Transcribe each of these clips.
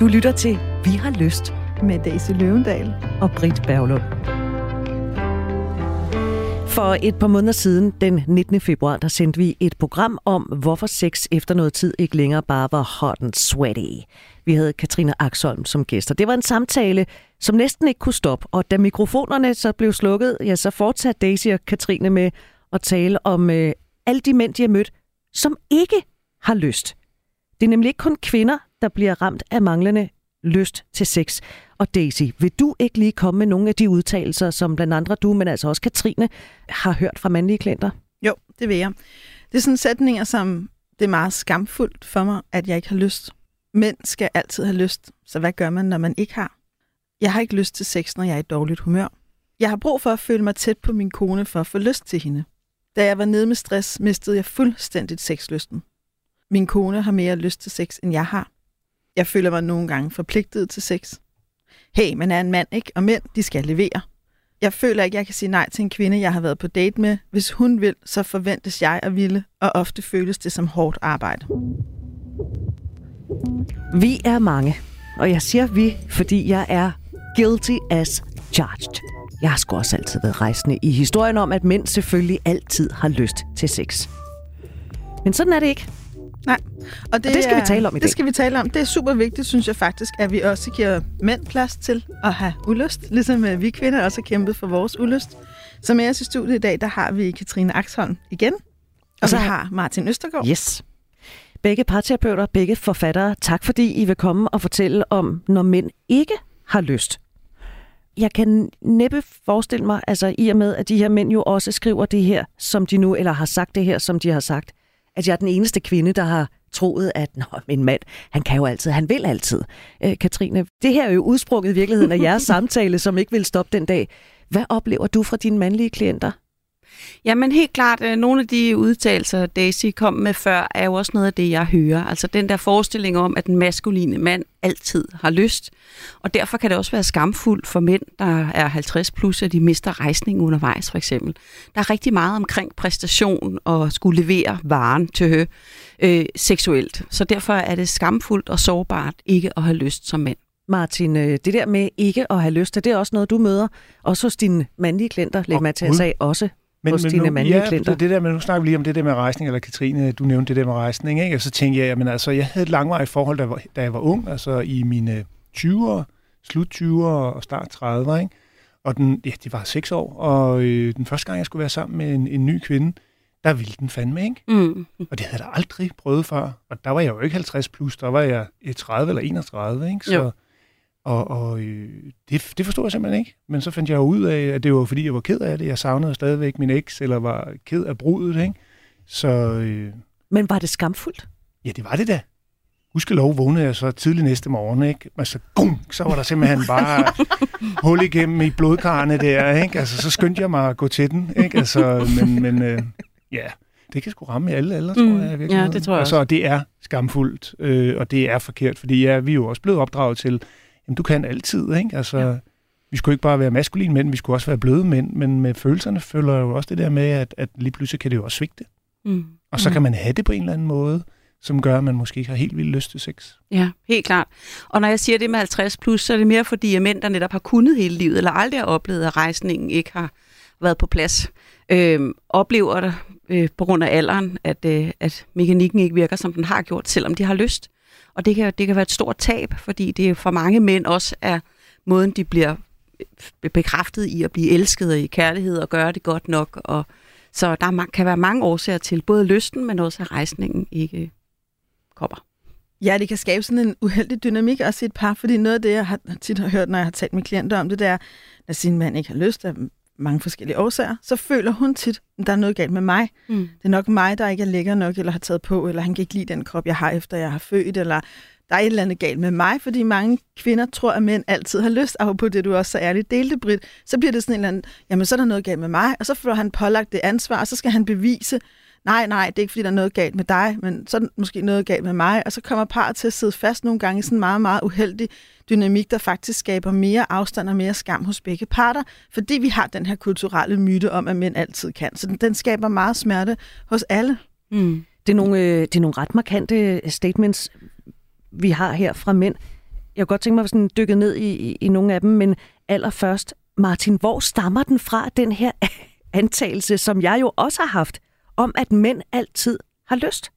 Du lytter til Vi har lyst med Daisy Løvendal og Britt Berglund. For et par måneder siden, den 19. februar, der sendte vi et program om, hvorfor sex efter noget tid ikke længere bare var hot and sweaty. Vi havde Katrine Axholm som gæst, og det var en samtale, som næsten ikke kunne stoppe. Og da mikrofonerne så blev slukket, ja, så fortsatte Daisy og Katrine med at tale om øh, alle de mænd, de har mødt, som ikke har lyst. Det er nemlig ikke kun kvinder, der bliver ramt af manglende lyst til sex. Og Daisy, vil du ikke lige komme med nogle af de udtalelser, som blandt andre du, men altså også Katrine, har hørt fra mandlige klienter? Jo, det vil jeg. Det er sådan sætninger, som det er meget skamfuldt for mig, at jeg ikke har lyst. Mænd skal altid have lyst, så hvad gør man, når man ikke har? Jeg har ikke lyst til sex, når jeg er i dårligt humør. Jeg har brug for at føle mig tæt på min kone for at få lyst til hende. Da jeg var nede med stress, mistede jeg fuldstændigt sexlysten. Min kone har mere lyst til sex, end jeg har. Jeg føler mig nogle gange forpligtet til sex. Hey, man er en mand, ikke? Og mænd, de skal levere. Jeg føler ikke, jeg kan sige nej til en kvinde, jeg har været på date med. Hvis hun vil, så forventes jeg at ville, og ofte føles det som hårdt arbejde. Vi er mange, og jeg siger vi, fordi jeg er guilty as charged. Jeg har sgu også altid været rejsende i historien om, at mænd selvfølgelig altid har lyst til sex. Men sådan er det ikke. Nej. Og det, og det skal er, vi tale om i det dag. Det skal vi tale om. Det er super vigtigt, synes jeg faktisk, at vi også giver mænd plads til at have ulyst, ligesom øh, vi kvinder også har kæmpet for vores ulyst. Så med os i studiet i dag, der har vi Katrine Axholm igen, og, og så har Martin Østergaard. Yes. Begge parterapeuter, begge forfattere. Tak fordi I vil komme og fortælle om, når mænd ikke har lyst. Jeg kan næppe forestille mig, altså i og med, at de her mænd jo også skriver det her, som de nu, eller har sagt det her, som de har sagt, at jeg er den eneste kvinde, der har troet, at Nå, min mand, han kan jo altid, han vil altid. Øh, Katrine, det her er jo udsprunget i virkeligheden af jeres samtale, som ikke vil stoppe den dag. Hvad oplever du fra dine mandlige klienter? Jamen helt klart, øh, nogle af de udtalelser, Daisy kom med før, er jo også noget af det, jeg hører. Altså den der forestilling om, at den maskuline mand altid har lyst. Og derfor kan det også være skamfuldt for mænd, der er 50 plus, at de mister rejsning undervejs for eksempel. Der er rigtig meget omkring præstation og skulle levere varen til øh, seksuelt. Så derfor er det skamfuldt og sårbart ikke at have lyst som mænd. Martin, øh, det der med ikke at have lyst, er det også noget, du møder også hos dine mandlige klienter? Læg mig til at sige også men, hos men nu, mandlige ja, klienter. Det der med, nu snakker vi lige om det der med rejsning, eller Katrine, du nævnte det der med rejsning, ikke? og så tænkte jeg, jamen altså, jeg havde et langvarigt forhold, da, da jeg var ung, altså i mine 20'ere, slut 20'ere og start 30'ere, ikke? og den, ja, det var 6 år, og øh, den første gang, jeg skulle være sammen med en, en ny kvinde, der ville den fandme, ikke? Mm. Og det havde jeg aldrig prøvet før. Og der var jeg jo ikke 50 plus, der var jeg 30 eller 31, ikke? Så, jo. Og, og øh, det, det forstod jeg simpelthen ikke. Men så fandt jeg jo ud af, at det var fordi, jeg var ked af det. Jeg savnede stadigvæk min eks, eller var ked af brudet, ikke? Så, øh, Men var det skamfuldt? Ja, det var det da. Husk lov vågnede jeg så tidlig næste morgen, ikke? Men så, gung, så var der simpelthen bare hul igennem i blodkarne der, ikke? Altså, så skyndte jeg mig at gå til den, ikke? Altså, men, men øh, ja, det kan sgu ramme i alle aldre, tror Mm, jeg. i ja, det tror jeg altså, også. Og det er skamfuldt, øh, og det er forkert, fordi ja, vi er jo også blevet opdraget til, jamen du kan altid, ikke? Altså, ja. vi skulle ikke bare være maskuline mænd, vi skulle også være bløde mænd, men med følelserne følger jo også det der med, at, at lige pludselig kan det jo også svigte. Mm. Og så Mm. kan man have det på en eller anden måde, som gør, at man måske ikke har helt vildt lyst til sex. Ja, helt klart. Og når jeg siger det med 50 plus, så er det mere fordi, at mænd, der netop har kunnet hele livet, eller aldrig har oplevet, at rejsningen ikke har været på plads, øh, oplever det øh, på grund af alderen, at, øh, at mekanikken ikke virker, som den har gjort, selvom de har lyst. Og det kan, det kan være et stort tab, fordi det for mange mænd også er måden, de bliver øh, bekræftet i at blive elsket og i kærlighed og gøre det godt nok. Og, så der kan være mange årsager til både lysten, men også at rejsningen ikke øh, kommer. Ja, det kan skabe sådan en uheldig dynamik også i et par, fordi noget af det, jeg har tit har hørt, når jeg har talt med klienter om det, det er, når sin mand ikke har lyst at mange forskellige årsager, så føler hun tit, at der er noget galt med mig. Mm. Det er nok mig, der ikke er lækker nok, eller har taget på, eller han kan ikke lide den krop, jeg har, efter jeg har født, eller der er et eller andet galt med mig, fordi mange kvinder tror, at mænd altid har lyst, og på det, du også så ærligt delte, Britt, så bliver det sådan en eller anden, jamen så er der noget galt med mig, og så får han pålagt det ansvar, og så skal han bevise, nej, nej, det er ikke, fordi der er noget galt med dig, men så er der måske noget galt med mig, og så kommer parret til at sidde fast nogle gange i sådan en meget, meget uheldig dynamik, der faktisk skaber mere afstand og mere skam hos begge parter, fordi vi har den her kulturelle myte om, at mænd altid kan. Så den, den skaber meget smerte hos alle. Mm. Det, er nogle, øh, det er nogle ret markante øh, statements, vi har her fra mænd. Jeg kunne godt tænke mig at sådan dykket ned i, i, i nogle af dem, men allerførst, Martin, hvor stammer den fra, den her antagelse, som jeg jo også har haft, om at mænd altid har lyst?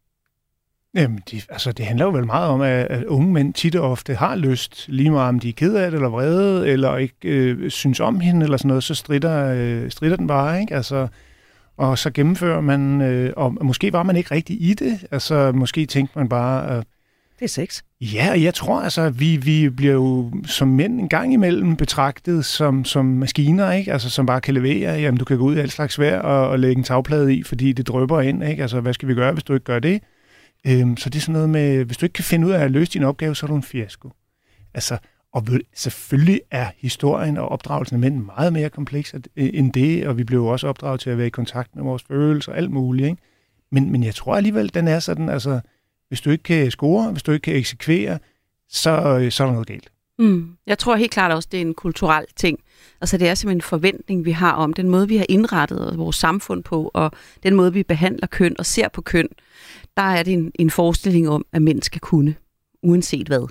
Jamen, de, altså, det handler jo vel meget om, at, at unge mænd tit og ofte har lyst, lige meget om de er ked af det, eller vrede, eller ikke øh, synes om hende, eller sådan noget, så strider, øh, strider den bare, ikke? Altså, og så gennemfører man, øh, og måske var man ikke rigtig i det, altså måske tænkte man bare... Øh, det er sex. Ja, og jeg tror altså, vi, vi bliver jo som mænd en gang imellem betragtet som, som maskiner, ikke? Altså, som bare kan levere. Jamen, du kan gå ud i alt slags vejr og, og lægge en tagplade i, fordi det drøber ind, ikke? Altså, hvad skal vi gøre, hvis du ikke gør det? Øhm, så det er sådan noget med, hvis du ikke kan finde ud af at løse din opgave, så er du en fiasko. Altså, og selvfølgelig er historien og opdragelsen af mænd meget mere kompleks øh, end det, og vi blev også opdraget til at være i kontakt med vores følelser og alt muligt. Ikke? Men, men jeg tror alligevel, den er sådan, altså, hvis du ikke kan score, hvis du ikke kan eksekvere, så, så er der noget galt. Mm. Jeg tror helt klart også, det er en kulturel ting. Altså det er simpelthen en forventning, vi har om den måde, vi har indrettet vores samfund på, og den måde, vi behandler køn og ser på køn. Der er det en, en forestilling om, at mænd skal kunne, uanset hvad.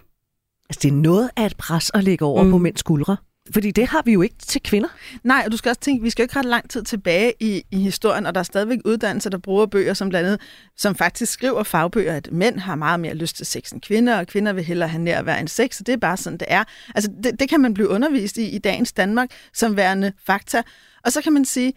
Altså det er noget af et pres at lægge over mm. på mænds skuldre. Fordi det har vi jo ikke til kvinder. Nej, og du skal også tænke, vi skal jo ikke ret lang tid tilbage i, i historien, og der er stadigvæk uddannelser, der bruger bøger som blandt andet, som faktisk skriver fagbøger, at mænd har meget mere lyst til sex end kvinder, og kvinder vil hellere have nær være en sex, og det er bare sådan, det er. Altså, det, det kan man blive undervist i i dagens Danmark som værende fakta. Og så kan man sige,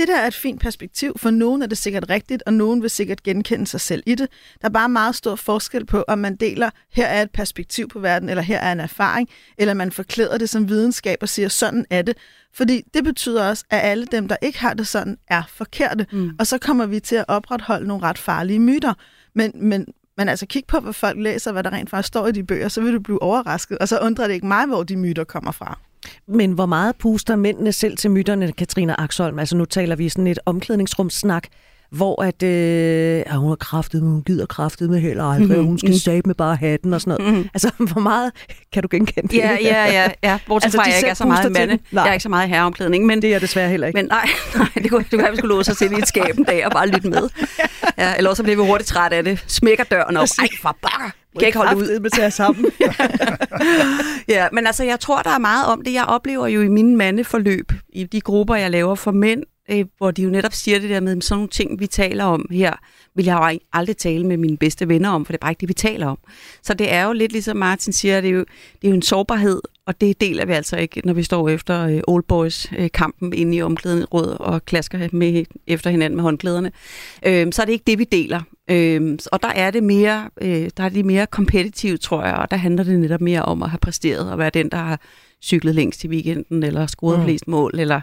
det der er et fint perspektiv. For nogen er det sikkert rigtigt, og nogen vil sikkert genkende sig selv i det. Der er bare meget stor forskel på, om man deler, her er et perspektiv på verden, eller her er en erfaring, eller man forklæder det som videnskab og siger, sådan er det. Fordi det betyder også, at alle dem, der ikke har det sådan, er forkerte. Mm. Og så kommer vi til at opretholde nogle ret farlige myter. Men, men, men altså kig på, hvad folk læser, hvad der rent faktisk står i de bøger, så vil du blive overrasket. Og så undrer det ikke mig, hvor de myter kommer fra. Men hvor meget puster mændene selv til myterne, Katrine Axholm? Altså nu taler vi sådan et omklædningsrumsnak, hvor at, øh, ja, hun er kraftet, men hun gider kraftet med heller aldrig, mm-hmm. og hun skal mm-hmm. med bare hatten og sådan noget. Mm-hmm. Altså, hvor meget kan du genkende det? Ja, ja, ja, ja. Bortset altså, fra, jeg ikke er så meget mande. Jeg er ikke så meget herreomklædning. Men, det er jeg desværre heller ikke. Men nej, nej det kunne, det kunne være, vi skulle låse os ind i et skab en dag og bare lytte med. Ja, eller så bliver vi hurtigt træt af det. Smækker døren op. Ej, for bakker. Kan ikke holde ud. med til sammen. ja, men altså, jeg tror, der er meget om det. Jeg oplever jo i mine mandeforløb, i de grupper, jeg laver for mænd, øh, hvor de jo netop siger det der med sådan nogle ting, vi taler om her, vil jeg jo aldrig tale med mine bedste venner om, for det er bare ikke det, vi taler om. Så det er jo lidt ligesom Martin siger, det er jo, det er jo en sårbarhed, og det deler vi altså ikke, når vi står efter øh, Old Boys-kampen øh, inde i omklædningsrådet og klasker med, efter hinanden med håndklæderne. Øh, så er det ikke det, vi deler. Øh, og der er det mere, øh, der er det mere kompetitivt, tror jeg, og der handler det netop mere om at have præsteret og være den, der har cyklet længst i weekenden, eller scoret mm. flest mål, eller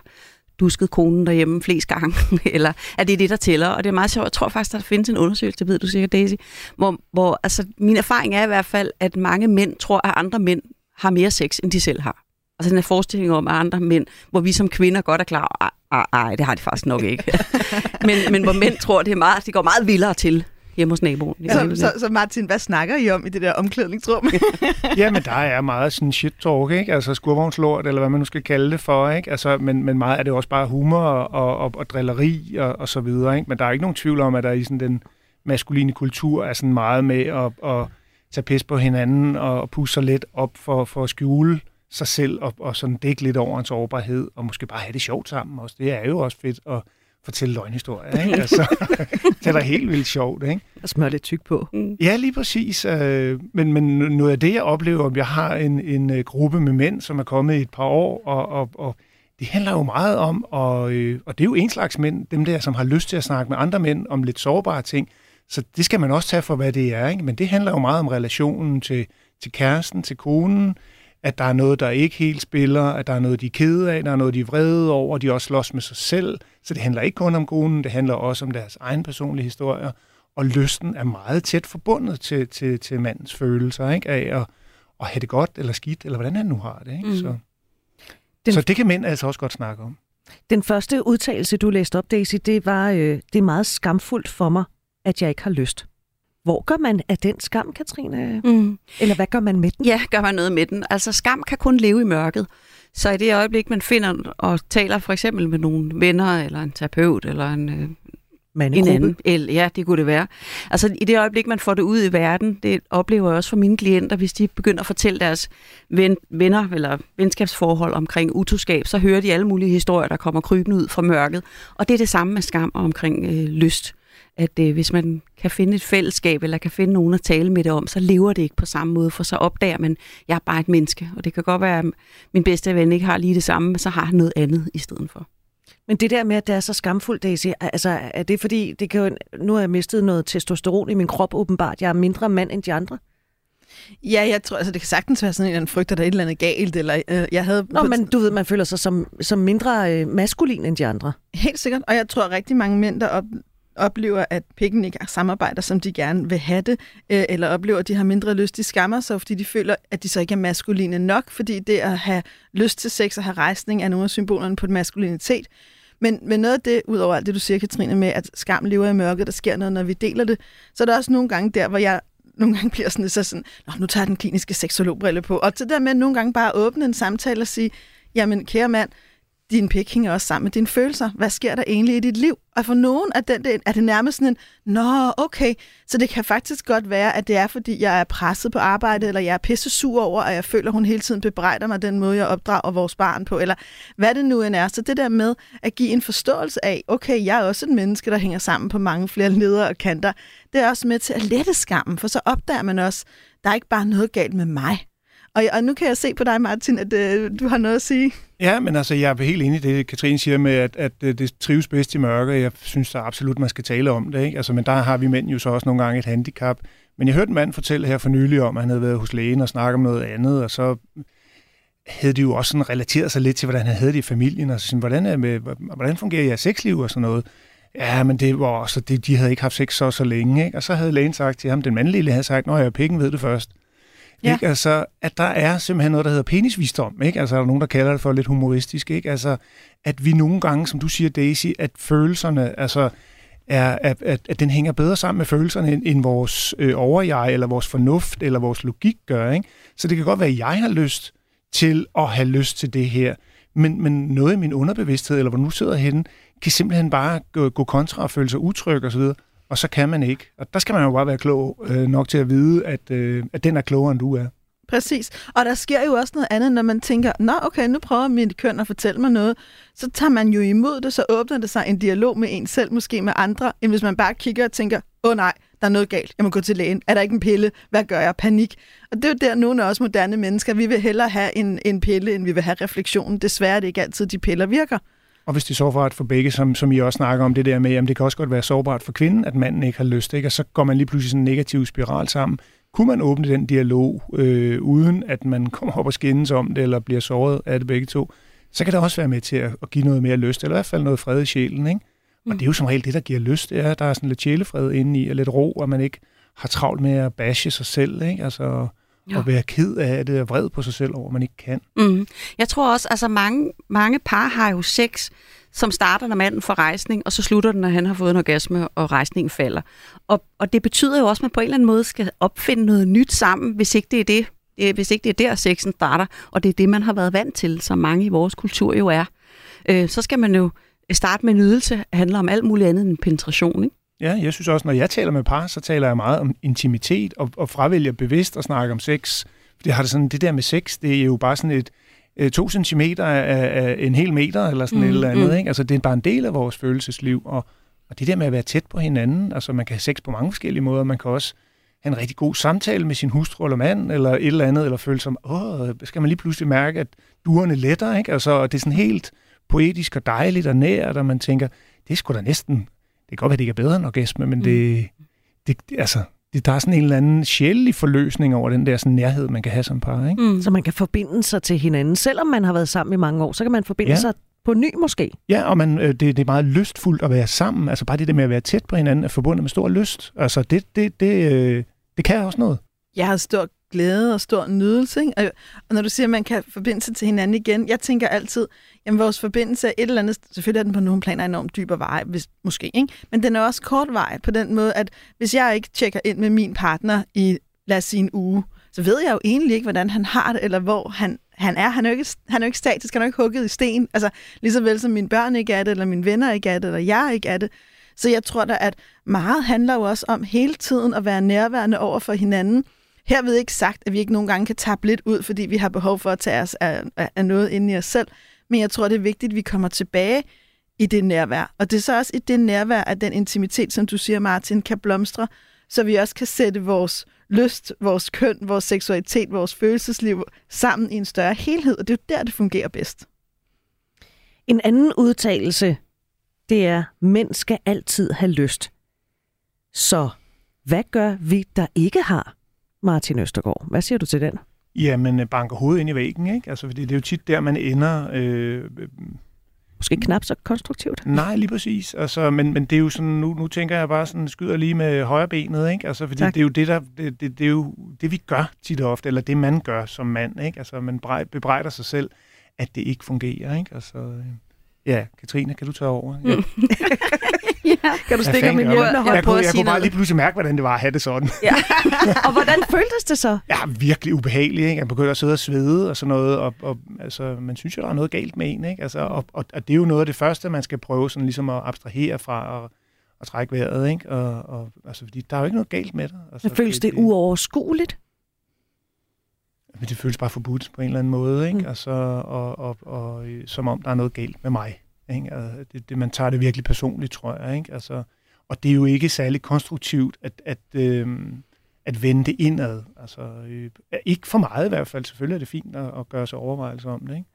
dusket konen derhjemme flest gange, eller at det er det, der tæller. Og det er meget sjovt. Jeg tror faktisk, der findes en undersøgelse, ved du sikkert, Daisy, hvor, hvor altså, min erfaring er i hvert fald, at mange mænd tror, at andre mænd har mere sex, end de selv har. Altså den her forestilling om andre mænd, hvor vi som kvinder godt er klar, ej, det har de faktisk nok ikke. men, men hvor mænd tror, det, er meget, det går meget vildere til hjemme hos naboen. Så, så, så Martin, hvad snakker I om i det der omklædningsrum? Jamen, der er meget sådan shit talk, ikke? Altså skurvognslort, eller hvad man nu skal kalde det for, ikke? Altså, men, men meget er det også bare humor og, og, og drilleri og, og så videre, ikke? Men der er ikke nogen tvivl om, at der i sådan den maskuline kultur er sådan meget med at, at tage pis på hinanden og, og pusse sig lidt op for, for at skjule sig selv og, og sådan dække lidt over en sårbarhed, og måske bare have det sjovt sammen også. Det er jo også fedt at fortælle løgnhistorier. Ikke? Altså, det er da helt vildt sjovt. Ikke? Og smøre lidt tyk på. Mm. Ja, lige præcis. Øh, men, men noget af det, jeg oplever, om jeg har en, en øh, gruppe med mænd, som er kommet i et par år, og, og, og det handler jo meget om, og, øh, og det er jo en slags mænd, dem der, som har lyst til at snakke med andre mænd om lidt sårbare ting. Så det skal man også tage for, hvad det er. Ikke? Men det handler jo meget om relationen til, til kæresten, til konen, at der er noget, der ikke helt spiller, at der er noget, de er kede af, der er noget, de er vrede over, de også slås med sig selv. Så det handler ikke kun om konen, det handler også om deres egen personlige historier. Og lysten er meget tæt forbundet til, til, til mandens følelser ikke? af at, at have det godt eller skidt, eller hvordan han nu har det. Ikke? Mm. Så, den, så det kan mænd altså også godt snakke om. Den første udtalelse, du læste op, Daisy, det var, øh, det er meget skamfuldt for mig, at jeg ikke har lyst. Hvor gør man af den skam, Katrine? Mm. Eller hvad gør man med den? Ja, gør man noget med den. Altså skam kan kun leve i mørket. Så i det øjeblik, man finder og taler for eksempel med nogle venner, eller en terapeut, eller en øh, en anden. El, ja, det kunne det være. Altså i det øjeblik, man får det ud i verden, det oplever jeg også for mine klienter, hvis de begynder at fortælle deres ven, venner eller venskabsforhold omkring utroskab, så hører de alle mulige historier, der kommer krybende ud fra mørket. Og det er det samme med skam og omkring øh, lyst. At øh, hvis man kan finde et fællesskab, eller kan finde nogen at tale med det om, så lever det ikke på samme måde, for så opdager man, at jeg er bare et menneske. Og det kan godt være, at min bedste ven ikke har lige det samme, men så har han noget andet i stedet for. Men det der med, at det er så skamfuldt, Daisy, altså er det fordi, det kan jo, nu har jeg mistet noget testosteron i min krop åbenbart, jeg er mindre mand end de andre? Ja, jeg tror, altså, det kan sagtens være sådan en frygt, at der er et eller andet galt, eller øh, jeg havde... Nå, men du ved, man føler sig som, som mindre øh, maskulin end de andre. Helt sikkert, og jeg tror at rigtig mange mænd, der op, oplever, at pikken ikke samarbejder, som de gerne vil have det, øh, eller oplever, at de har mindre lyst, de skammer sig, fordi de føler, at de så ikke er maskuline nok, fordi det at have lyst til sex og have rejsning er nogle af symbolerne på maskulinitet. Men, men noget af det, udover alt det, du siger, Katrine, med at skam lever i mørket, der sker noget, når vi deler det, så er der også nogle gange der, hvor jeg nogle gange bliver sådan, så sådan, Nå, nu tager jeg den kliniske seksologbrille på. Og til der med nogle gange bare åbne en samtale og sige, jamen kære mand, din pik hænger også sammen med dine følelser. Hvad sker der egentlig i dit liv? Og for nogen er, den, er det nærmest sådan en, nå, okay, så det kan faktisk godt være, at det er, fordi jeg er presset på arbejde, eller jeg er pisse sur over, at jeg føler, at hun hele tiden bebrejder mig den måde, jeg opdrager vores barn på, eller hvad det nu end er. Så det der med at give en forståelse af, okay, jeg er også et menneske, der hænger sammen på mange flere ledere og kanter, det er også med til at lette skammen, for så opdager man også, der er ikke bare noget galt med mig. Og, og nu kan jeg se på dig, Martin, at øh, du har noget at sige. Ja, men altså, jeg er helt enig i det, Katrine siger med, at, at øh, det trives bedst i mørke. Jeg synes da absolut, man skal tale om det. Ikke? Altså, men der har vi mænd jo så også nogle gange et handicap. Men jeg hørte en mand fortælle her for nylig om, at han havde været hos lægen og snakket om noget andet, og så havde de jo også sådan relateret sig lidt til, hvordan han havde det i familien, og så sådan, hvordan, er med, hvordan fungerer jeres sexliv og sådan noget. Ja, men det var også, det, de havde ikke haft sex så, så længe. Ikke? Og så havde lægen sagt til ham, den mandlige havde sagt, når jeg er pikken ved det først. Ja. Ikke? Altså, at der er simpelthen noget, der hedder penisvisdom. Ikke? Altså, der nogen, der kalder det for lidt humoristisk. Ikke? Altså, at vi nogle gange, som du siger, Daisy, at følelserne, altså, er, at, at, at den hænger bedre sammen med følelserne, end, end vores øh, overjeg, eller vores fornuft, eller vores logik gør. Ikke? Så det kan godt være, at jeg har lyst til at have lyst til det her, men, men noget i min underbevidsthed, eller hvor nu sidder henne, kan simpelthen bare gå, gå kontra og føle sig utryg osv., og så kan man ikke. Og der skal man jo bare være klog øh, nok til at vide, at, øh, at den er klogere, end du er. Præcis. Og der sker jo også noget andet, når man tænker, nå okay, nu prøver mit køn at fortælle mig noget. Så tager man jo imod det, så åbner det sig en dialog med en selv, måske med andre, end hvis man bare kigger og tænker, åh oh, nej, der er noget galt, jeg må gå til lægen. Er der ikke en pille? Hvad gør jeg? Panik. Og det er jo der, nogle af os moderne mennesker, vi vil hellere have en, en pille, end vi vil have refleksion. Desværre er det ikke altid, de piller virker. Og hvis det er sårbart for begge, som, som I også snakker om det der med, jamen det kan også godt være sårbart for kvinden, at manden ikke har lyst, ikke? og så går man lige pludselig sådan en negativ spiral sammen. Kunne man åbne den dialog, øh, uden at man kommer op og skændes om det, eller bliver såret af det begge to, så kan det også være med til at, at give noget mere lyst, eller i hvert fald noget fred i sjælen. Ikke? Og det er jo som regel det, der giver lyst, det er, at der er sådan lidt sjælefred inde i, og lidt ro, og man ikke har travlt med at bashe sig selv, ikke? Altså, ja. og være ked af det, og vred på sig selv over, man ikke kan. Mm. Jeg tror også, altså mange, mange par har jo sex, som starter, når manden får rejsning, og så slutter den, når han har fået en orgasme, og rejsningen falder. Og, og det betyder jo også, at man på en eller anden måde skal opfinde noget nyt sammen, hvis ikke det er det, hvis ikke det er der, sexen starter, og det er det, man har været vant til, som mange i vores kultur jo er. Øh, så skal man jo starte med nydelse, handler om alt muligt andet end penetration, ikke? Ja, jeg synes også, når jeg taler med par, så taler jeg meget om intimitet og, og fravælger bevidst at snakke om sex. Fordi har det sådan, det der med sex, det er jo bare sådan et, øh, to centimeter af, af en hel meter, eller sådan mm, et eller andet. Mm. Ikke? Altså, det er bare en del af vores følelsesliv, og, og det der med at være tæt på hinanden, altså man kan have sex på mange forskellige måder, man kan også have en rigtig god samtale med sin hustru eller mand, eller et eller andet, eller føle som, åh, skal man lige pludselig mærke, at duerne letter, ikke? Altså, og det er sådan helt poetisk og dejligt og nært, og man tænker, det er sgu da næsten, det kan godt være, det ikke er bedre end orgasme, men mm. det, det, altså, det, der er sådan en eller anden sjældelig forløsning over den der sådan nærhed, man kan have som par. Ikke? Mm. Så man kan forbinde sig til hinanden. Selvom man har været sammen i mange år, så kan man forbinde ja. sig på ny måske. Ja, og man, øh, det, det er meget lystfuldt at være sammen. Altså bare det der med at være tæt på hinanden er forbundet med stor lyst. Altså det, det, det, øh, det kan også noget. Jeg har stor glæde og stor nydelse. Ikke? Og når du siger, at man kan forbinde sig til hinanden igen, jeg tænker altid, Jamen, vores forbindelse er et eller andet, selvfølgelig er den på nogle planer enormt dyb og vej, hvis, måske, ikke? men den er også kort vej på den måde, at hvis jeg ikke tjekker ind med min partner i, lad os sige, en uge, så ved jeg jo egentlig ikke, hvordan han har det, eller hvor han, han er. Han er jo ikke, han er jo ikke statisk, han er jo ikke hugget i sten. Altså, lige så vel som mine børn ikke er det, eller mine venner ikke er det, eller jeg ikke er det. Så jeg tror da, at meget handler jo også om hele tiden at være nærværende over for hinanden. Herved ikke sagt, at vi ikke nogle gange kan tabe lidt ud, fordi vi har behov for at tage os af, af noget inde i os selv. Men jeg tror, det er vigtigt, at vi kommer tilbage i det nærvær. Og det er så også i det nærvær, at den intimitet, som du siger, Martin, kan blomstre, så vi også kan sætte vores lyst, vores køn, vores seksualitet, vores følelsesliv sammen i en større helhed, og det er jo der, det fungerer bedst. En anden udtalelse, det er, mænd skal altid have lyst. Så hvad gør vi, der ikke har? Martin Østergaard, hvad siger du til den? Jamen, øh, banker hovedet ind i væggen, ikke? Altså, fordi det er jo tit der, man ender... Øh, Måske knap så konstruktivt. Nej, lige præcis. Altså, men, men det er jo sådan, nu, nu tænker jeg bare sådan, skyder lige med højre benet, ikke? Altså, fordi tak. det er jo det, der, det, det, det, er jo det, vi gør tit og ofte, eller det, man gør som mand, ikke? Altså, man bebrejder sig selv, at det ikke fungerer, ikke? Altså, øh, ja, Katrine, kan du tage over? Ja. Kan du stikke min hjælp med jeg, kunne, jeg kunne bare lige pludselig mærke, hvordan det var at have det sådan. Ja. og hvordan føltes det så? Ja, virkelig ubehageligt. Ikke? Jeg begyndte at sidde og svede og sådan noget. Og, og, altså, man synes jo, der er noget galt med en. Ikke? Altså, og, og, og, det er jo noget af det første, man skal prøve sådan ligesom at abstrahere fra og, og trække vejret. Ikke? Og, og, altså, fordi der er jo ikke noget galt med det. Altså, det føles det, det uoverskueligt? Men det føles bare forbudt på en eller anden måde. Ikke? Mm. Altså, og, og, og, og, som om der er noget galt med mig. Ikke? Altså, det, det, man tager det virkelig personligt, tror jeg. Ikke? Altså, og det er jo ikke særlig konstruktivt at, at, øh, at vende det indad. Altså, øh, ikke for meget i hvert fald. Selvfølgelig er det fint at, at gøre sig overvejelser om det. Ikke?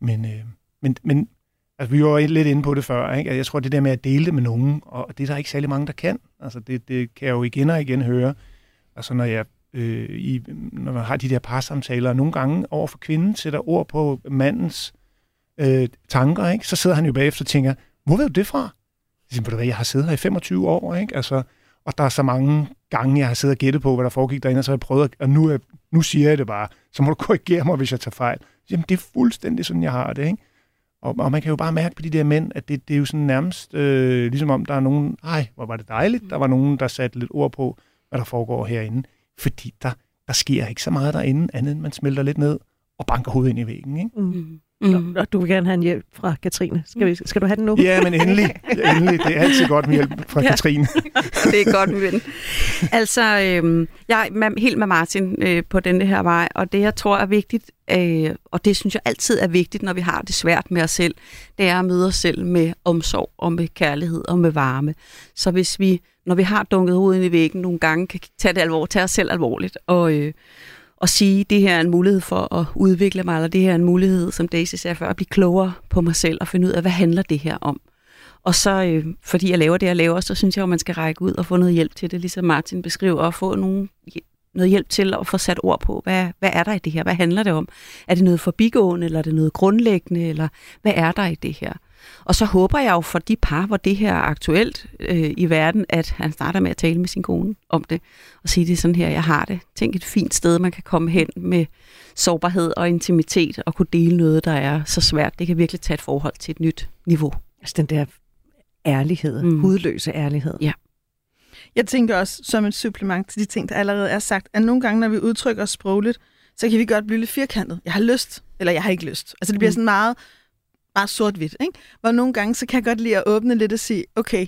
Men, øh, men, men altså, vi var lidt inde på det før. Ikke? Altså, jeg tror, det der med at dele det med nogen, og det er der ikke særlig mange, der kan. Altså, det, det kan jeg jo igen og igen høre. Altså, når jeg øh, i, når man har de der parsamtaler, og nogle gange over for kvinden sætter ord på mandens øh, tanker, ikke? så sidder han jo bagefter og tænker, hvor ved du det fra? Jeg siger, jeg har siddet her i 25 år, ikke? Altså, og der er så mange gange, jeg har siddet og gættet på, hvad der foregik derinde, og så har jeg prøvet, at, og nu, er, nu siger jeg det bare, så må du korrigere mig, hvis jeg tager fejl. Jamen, det er fuldstændig sådan, jeg har det, ikke? Og, og man kan jo bare mærke på de der mænd, at det, det er jo sådan nærmest, øh, ligesom om der er nogen, ej, hvor var det dejligt, der var nogen, der satte lidt ord på, hvad der foregår herinde. Fordi der, der sker ikke så meget derinde, andet end man smelter lidt ned og banker hovedet ind i væggen, ikke? Mm. Mm. Og du vil gerne have en hjælp fra Katrine. Skal, vi, skal du have den nu? Ja, men endelig. endelig. Det er altid godt med hjælp fra ja. Katrine. det er godt med den. Altså, øh, jeg er helt med Martin øh, på denne her vej, og det jeg tror er vigtigt, øh, og det synes jeg altid er vigtigt, når vi har det svært med os selv, det er at møde os selv med omsorg og med kærlighed og med varme. Så hvis vi, når vi har dunket hovedet i væggen nogle gange, kan tage det alvor, tage os selv alvorligt og, øh, at sige, at det her er en mulighed for at udvikle mig, eller det her er en mulighed, som Daisy sagde før, at blive klogere på mig selv og finde ud af, hvad handler det her om. Og så, øh, fordi jeg laver det, jeg laver, så synes jeg at man skal række ud og få noget hjælp til det, ligesom Martin beskriver, og få nogle, noget hjælp til at få sat ord på, hvad, hvad er der i det her? Hvad handler det om? Er det noget forbigående, eller er det noget grundlæggende, eller hvad er der i det her? Og så håber jeg jo for de par, hvor det her er aktuelt øh, i verden, at han starter med at tale med sin kone om det, og sige det sådan her, jeg har det. Tænk et fint sted, man kan komme hen med sårbarhed og intimitet, og kunne dele noget, der er så svært. Det kan virkelig tage et forhold til et nyt niveau. Altså den der ærlighed, mm. hudløse ærlighed. Ja. Jeg tænker også, som et supplement til de ting, der allerede er sagt, at nogle gange, når vi udtrykker os sprogligt, så kan vi godt blive lidt firkantet. Jeg har lyst, eller jeg har ikke lyst. Altså det bliver mm. sådan meget meget sort-hvidt, ikke? Hvor nogle gange, så kan jeg godt lide at åbne lidt og sige, okay,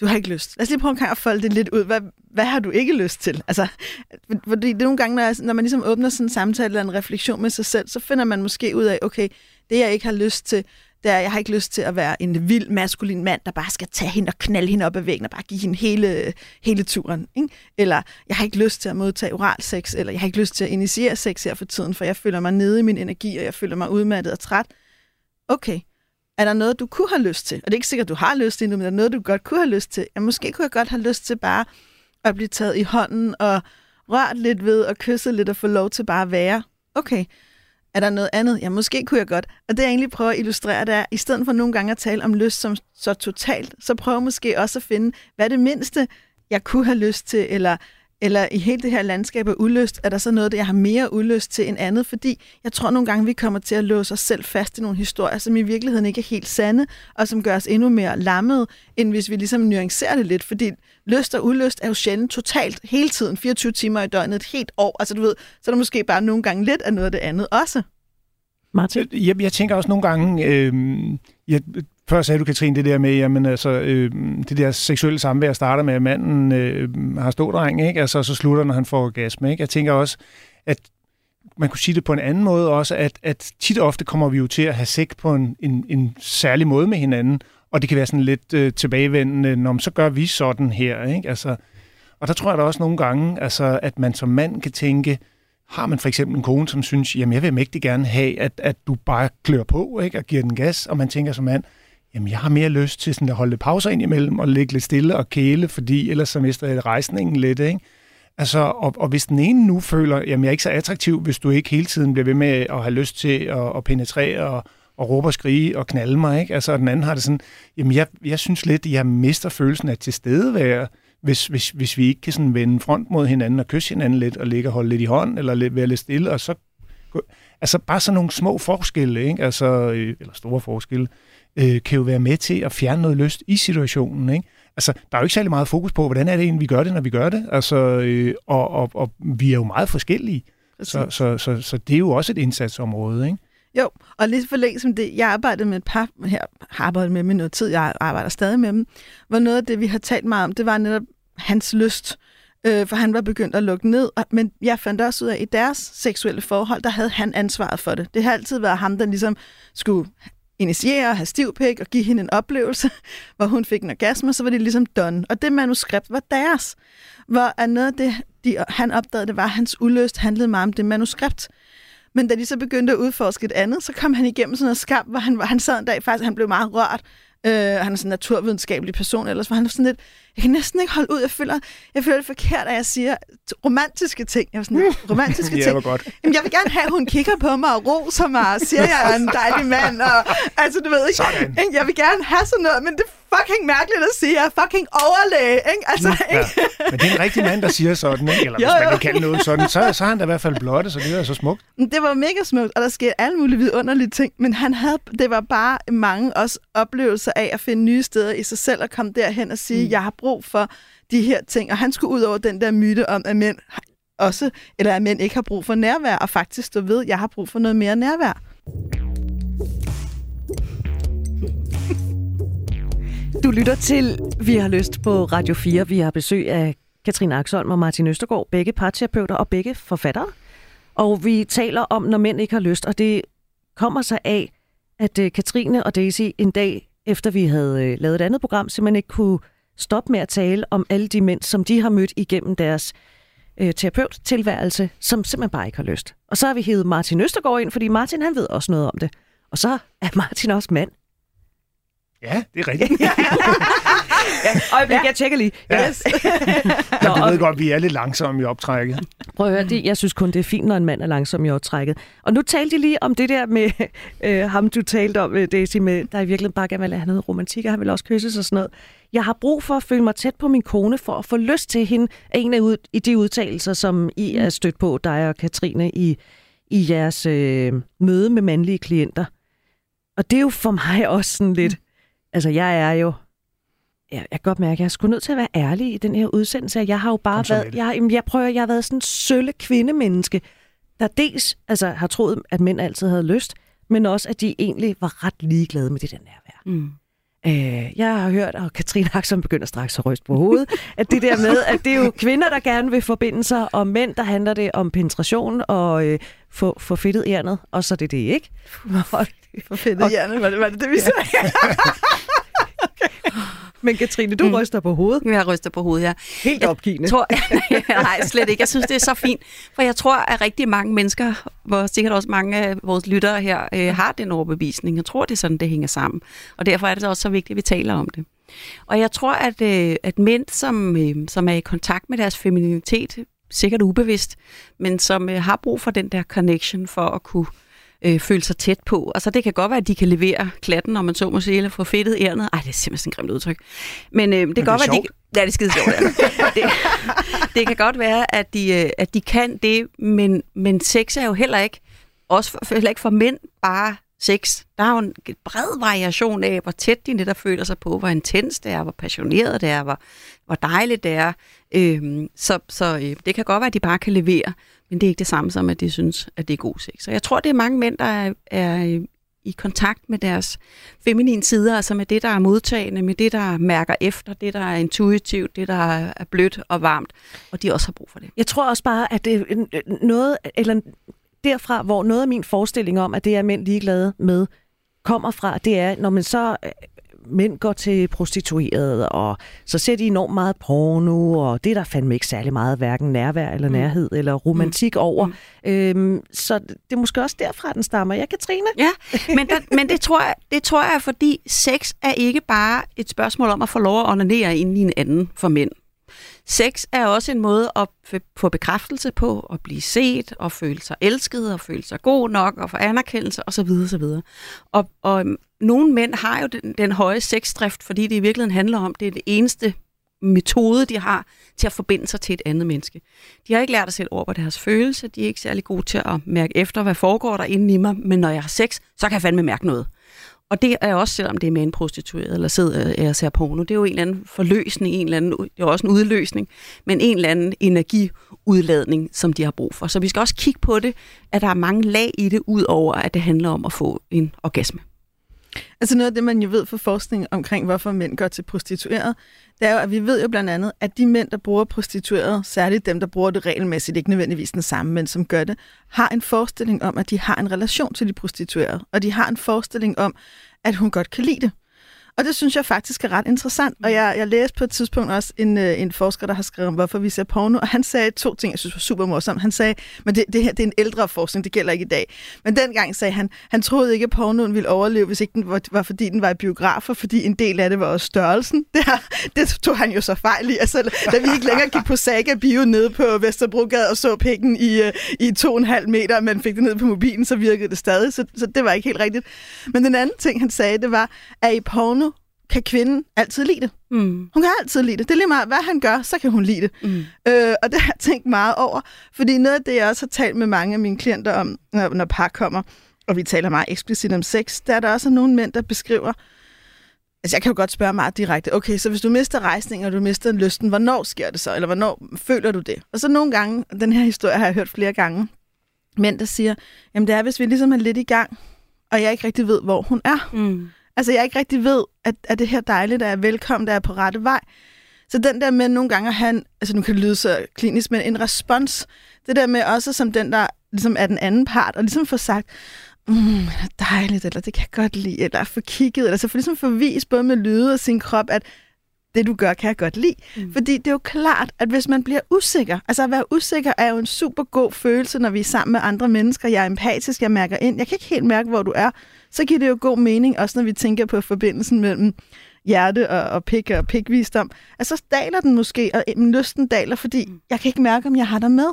du har ikke lyst. Lad os lige prøve at folde det lidt ud. Hvad, hvad har du ikke lyst til? Altså, fordi det er nogle gange, når, jeg, når man ligesom åbner sådan en samtale eller en refleksion med sig selv, så finder man måske ud af, okay, det jeg ikke har lyst til, det er, jeg har ikke lyst til at være en vild maskulin mand, der bare skal tage hende og knalde hende op ad væggen og bare give hende hele, hele turen. Ikke? Eller jeg har ikke lyst til at modtage oral sex, eller jeg har ikke lyst til at initiere sex her for tiden, for jeg føler mig nede i min energi, og jeg føler mig udmattet og træt okay, er der noget, du kunne have lyst til? Og det er ikke sikkert, du har lyst til endnu, men er der noget, du godt kunne have lyst til? Ja, måske kunne jeg godt have lyst til bare at blive taget i hånden og rørt lidt ved og kysset lidt og få lov til bare at være. Okay, er der noget andet? Ja, måske kunne jeg godt. Og det jeg egentlig prøver at illustrere, det er, i stedet for nogle gange at tale om lyst som så totalt, så prøver jeg måske også at finde, hvad er det mindste, jeg kunne have lyst til, eller eller i hele det her landskab af ulyst, er der så noget, der jeg har mere ulyst til end andet, fordi jeg tror nogle gange, vi kommer til at låse os selv fast i nogle historier, som i virkeligheden ikke er helt sande, og som gør os endnu mere lammet, end hvis vi ligesom nuancerer det lidt, fordi lyst og ulyst er jo sjældent totalt hele tiden, 24 timer i døgnet, et helt år, altså du ved, så er der måske bare nogle gange lidt af noget af det andet også. Martin? Jeg, jeg tænker også nogle gange, øh, jeg, før sagde du, Katrine, det der med, jamen altså, øh, det der seksuelle samvær starter med, at manden øh, har stådreng, ikke? Altså, så slutter, når han får orgasme, ikke? Jeg tænker også, at man kunne sige det på en anden måde også, at, at tit og ofte kommer vi jo til at have sex på en, en, en særlig måde med hinanden, og det kan være sådan lidt øh, tilbagevendende, når så gør vi sådan her, ikke? Altså, og der tror jeg da også nogle gange, altså, at man som mand kan tænke, har man for eksempel en kone, som synes, jamen jeg vil mægtig gerne have, at, at du bare klør på ikke, og giver den gas, og man tænker som mand, jamen jeg har mere lyst til sådan at holde pauser ind imellem og ligge lidt stille og kæle, fordi ellers så mister jeg rejsningen lidt, ikke? Altså, og, og hvis den ene nu føler, jamen jeg er ikke så attraktiv, hvis du ikke hele tiden bliver ved med at have lyst til at, at penetrere og, og råbe og skrige og knalde mig, ikke? Altså, og den anden har det sådan, jamen jeg, jeg synes lidt, jeg mister følelsen af tilstedeværelse, hvis, hvis, hvis vi ikke kan sådan vende front mod hinanden og kysse hinanden lidt, og ligge og holde lidt i hånd, eller lidt, være lidt stille, og så... Altså bare sådan nogle små forskelle, ikke? Altså, øh, eller store forskelle, øh, kan jo være med til at fjerne noget lyst i situationen, ikke? Altså, der er jo ikke særlig meget fokus på, hvordan er det egentlig, vi gør det, når vi gør det. Altså, øh, og, og, og vi er jo meget forskellige. Så, så, så, så det er jo også et indsatsområde, ikke? Jo, og lidt for længe som det, jeg arbejdede med et par her, har arbejdet med dem i noget tid, jeg arbejder stadig med dem, hvor noget af det, vi har talt meget om, det var netop hans lyst, øh, for han var begyndt at lukke ned, men jeg fandt også ud af, at i deres seksuelle forhold, der havde han ansvaret for det. Det har altid været ham, der ligesom skulle initiere, have stivpæk og give hende en oplevelse, hvor hun fik en orgasme, så var det ligesom done. Og det manuskript var deres. Hvor er noget af det, de, han opdagede, det var, at hans uløst handlede meget om det manuskript. Men da de så begyndte at udforske et andet, så kom han igennem sådan noget skam, hvor han, han sad en dag faktisk, han blev meget rørt. Øh, han er sådan en naturvidenskabelig person, ellers var han sådan lidt, jeg kan næsten ikke holde ud, jeg føler, jeg føler det forkert, at jeg siger romantiske ting. Jeg var sådan, romantiske Ja, ting. godt. Jamen, jeg vil gerne have, at hun kigger på mig og roser mig og siger, at jeg er en dejlig mand. Og, altså, du ved ikke, Sådan. Jeg vil gerne have sådan noget, men det er fucking mærkeligt at sige, jeg er fucking overlæge. Ikke? Altså, Ja. ikke? Men det er en rigtig mand, der siger sådan, ikke? Eller Jo, hvis man jo. kan kalde noget sådan, så, så er han da i hvert fald blotte, så det er så smukt. Det var mega smukt, og der skete alle mulige vidunderlige ting, men han havde, det var bare mange også oplevelser af at finde nye steder i sig selv og komme derhen og sige, mm. jeg har brug for de her ting. Og han skulle ud over den der myte om, at mænd også, eller at mænd ikke har brug for nærvær, og faktisk stå ved, at jeg har brug for noget mere nærvær. Du lytter til Vi har lyst på Radio 4. Vi har besøg af Katrine Axholm og Martin Østergaard, begge parterapeuter og begge forfattere. Og vi taler om, når mænd ikke har lyst, og det kommer sig af, at øh, Katrine og Daisy en dag, efter vi havde øh, lavet et andet program, simpelthen ikke kunne stoppe med at tale om alle de mænd, som de har mødt igennem deres øh, terapeuttilværelse, som simpelthen bare ikke har lyst. Og så har vi hævet Martin Østergaard ind, fordi Martin han ved også noget om det. Og så er Martin også mand. Ja, det er rigtigt. Øjeblik, ja. jeg tjekker lige. Ja. Yes. Nå, du ved godt, vi er lidt langsomme i optrækket. Prøv at høre, det, jeg synes kun, det er fint, når en mand er langsom i optrækket. Og nu talte de lige om det der med øh, ham, du talte om, øh, Daisy, med, der i virkeligheden bare gerne vil have noget romantik, og han vil også kysses og sådan noget. Jeg har brug for at føle mig tæt på min kone, for at få lyst til hende, er en af ud, i de udtalelser, som I er stødt på, dig og Katrine, i, i jeres øh, møde med mandlige klienter. Og det er jo for mig også sådan lidt... Altså, jeg er jo jeg, jeg kan godt mærke, at jeg er sgu nødt til at være ærlig i den her udsendelse. Jeg har jo bare været, jeg, jamen, jeg prøver, jeg har været sådan en sølle kvindemenneske, der dels altså, har troet, at mænd altid havde lyst, men også, at de egentlig var ret ligeglade med det der nærvær. Mm. Øh, jeg har hørt, og Katrine Akson begynder straks at ryste på hovedet, at det der med, at det er jo kvinder, der gerne vil forbinde sig, og mænd, der handler det om penetration og øh, få, få fedtet ærnet, og så er det det, ikke? Og- For fedt hjerne, var det, var det det, vi sagde? Men Katrine, du mm. ryster på hovedet. Jeg ryster på hovedet, ja. Helt opgivende. tror, nej, slet ikke. Jeg synes, det er så fint. For jeg tror, at rigtig mange mennesker, hvor sikkert også mange af vores lyttere her, øh, har den overbevisning. Jeg tror, det er sådan, det hænger sammen. Og derfor er det også så vigtigt, at vi taler om det. Og jeg tror, at, øh, at mænd, som, øh, som er i kontakt med deres femininitet, sikkert ubevidst, men som øh, har brug for den der connection for at kunne øh, føle sig tæt på. Altså det kan godt være, at de kan levere klatten, når man så må sige, eller få fedtet ærnet. Ej, det er simpelthen et grimt udtryk. Men øh, det kan det godt være, at de... Ja, det er skide sjovt. Ja. det, det kan godt være, at de, øh, at de kan det, men, men sex er jo heller ikke, også for, heller ikke for mænd, bare sex. Der er jo en bred variation af, hvor tæt de netop føler sig på, hvor intens det er, hvor passioneret det er, hvor, hvor dejligt det er. Øhm, så så øh, det kan godt være, at de bare kan levere, men det er ikke det samme som, at de synes, at det er god sex. Så jeg tror, det er mange mænd, der er, er øh, i kontakt med deres feminine sider, altså med det, der er modtagende, med det, der mærker efter, det, der er intuitivt, det, der er blødt og varmt, og de også har brug for det. Jeg tror også bare, at det er øh, noget, eller derfra, hvor noget af min forestilling om, at det er mænd ligeglade med, kommer fra, det er, når man så øh, mænd går til prostituerede, og så ser de enormt meget porno, og det er der fandme ikke særlig meget, hverken nærvær eller mm. nærhed mm. eller romantik mm. over. Mm. Øhm, så det er måske også derfra, den stammer. Ja, Katrine? Ja, men, der, men det, tror jeg, det tror jeg, fordi sex er ikke bare et spørgsmål om at få lov at onanere ind i en anden for mænd. Sex er også en måde at få bekræftelse på, at blive set, og føle sig elsket, og føle sig god nok, og få anerkendelse osv. osv. Og, og nogle mænd har jo den, den høje sexdrift, fordi det i virkeligheden handler om, det er det eneste metode, de har til at forbinde sig til et andet menneske. De har ikke lært at sætte ord på deres følelser, de er ikke særlig gode til at mærke efter, hvad foregår der inde i mig, men når jeg har sex, så kan jeg fandme mærke noget. Og det er også, selvom det er med en prostitueret eller sidder og ser porno, det er jo en eller anden forløsning, en eller anden, det er også en udløsning, men en eller anden energiudladning, som de har brug for. Så vi skal også kigge på det, at der er mange lag i det, ud over at det handler om at få en orgasme. Altså noget af det, man jo ved fra forskning omkring, hvorfor mænd går til prostitueret, det er jo, at vi ved jo blandt andet, at de mænd, der bruger prostitueret, særligt dem, der bruger det regelmæssigt, ikke nødvendigvis den samme, men som gør det, har en forestilling om, at de har en relation til de prostituerede, og de har en forestilling om, at hun godt kan lide det. Og det synes jeg faktisk er ret interessant. Og jeg, jeg læste på et tidspunkt også en, øh, en forsker, der har skrevet om, hvorfor vi ser porno, og han sagde to ting, jeg synes var super morsomt. Han sagde, men det, det her det er en ældre forskning, det gælder ikke i dag. Men dengang sagde han, han troede ikke, at pornoen ville overleve, hvis ikke den var, var fordi den var i biografer, fordi en del af det var også størrelsen. Det, her, det tog han jo så fejl i. Altså, da vi ikke længere gik på Saga Bio nede på Vesterbrogade og så pikken i, øh, i to og en halv meter, og man fik det ned på mobilen, så virkede det stadig. Så, så det var ikke helt rigtigt. Men den anden ting, han sagde, det var, at i porno, kan kvinden altid lide det. Mm. Hun kan altid lide det. Det er lige meget, hvad han gør, så kan hun lide det. Mm. Øh, og det har jeg tænkt meget over. Fordi noget af det, jeg også har talt med mange af mine klienter om, når, når par kommer, og vi taler meget eksplicit om sex, der er der også nogle mænd, der beskriver, Altså, jeg kan jo godt spørge meget direkte. Okay, så hvis du mister rejsningen, og du mister lysten, hvornår sker det så? Eller hvornår føler du det? Og så nogle gange, den her historie har jeg hørt flere gange, mænd, der siger, jamen det er, hvis vi ligesom er lidt i gang, og jeg ikke rigtig ved, hvor hun er. Mm. Altså, jeg ikke rigtig ved, at, at det her dejligt, at jeg er velkommen, der er på rette vej. Så den der med nogle gange at have en, altså nu kan det lyde så klinisk, men en respons, det der med også som den, der ligesom er den anden part, og ligesom få sagt, mm, det er dejligt, eller det kan jeg godt lide, eller få kigget, eller så få ligesom forvist både med lyde og sin krop, at det du gør, kan jeg godt lide. Mm. Fordi det er jo klart, at hvis man bliver usikker, altså at være usikker er jo en super god følelse, når vi er sammen med andre mennesker. Jeg er empatisk, jeg mærker ind. Jeg kan ikke helt mærke, hvor du er. Så giver det jo god mening, også når vi tænker på forbindelsen mellem hjerte og, og pik og pikvisdom, at så daler den måske, og min lysten daler, fordi mm. jeg kan ikke mærke, om jeg har dig med.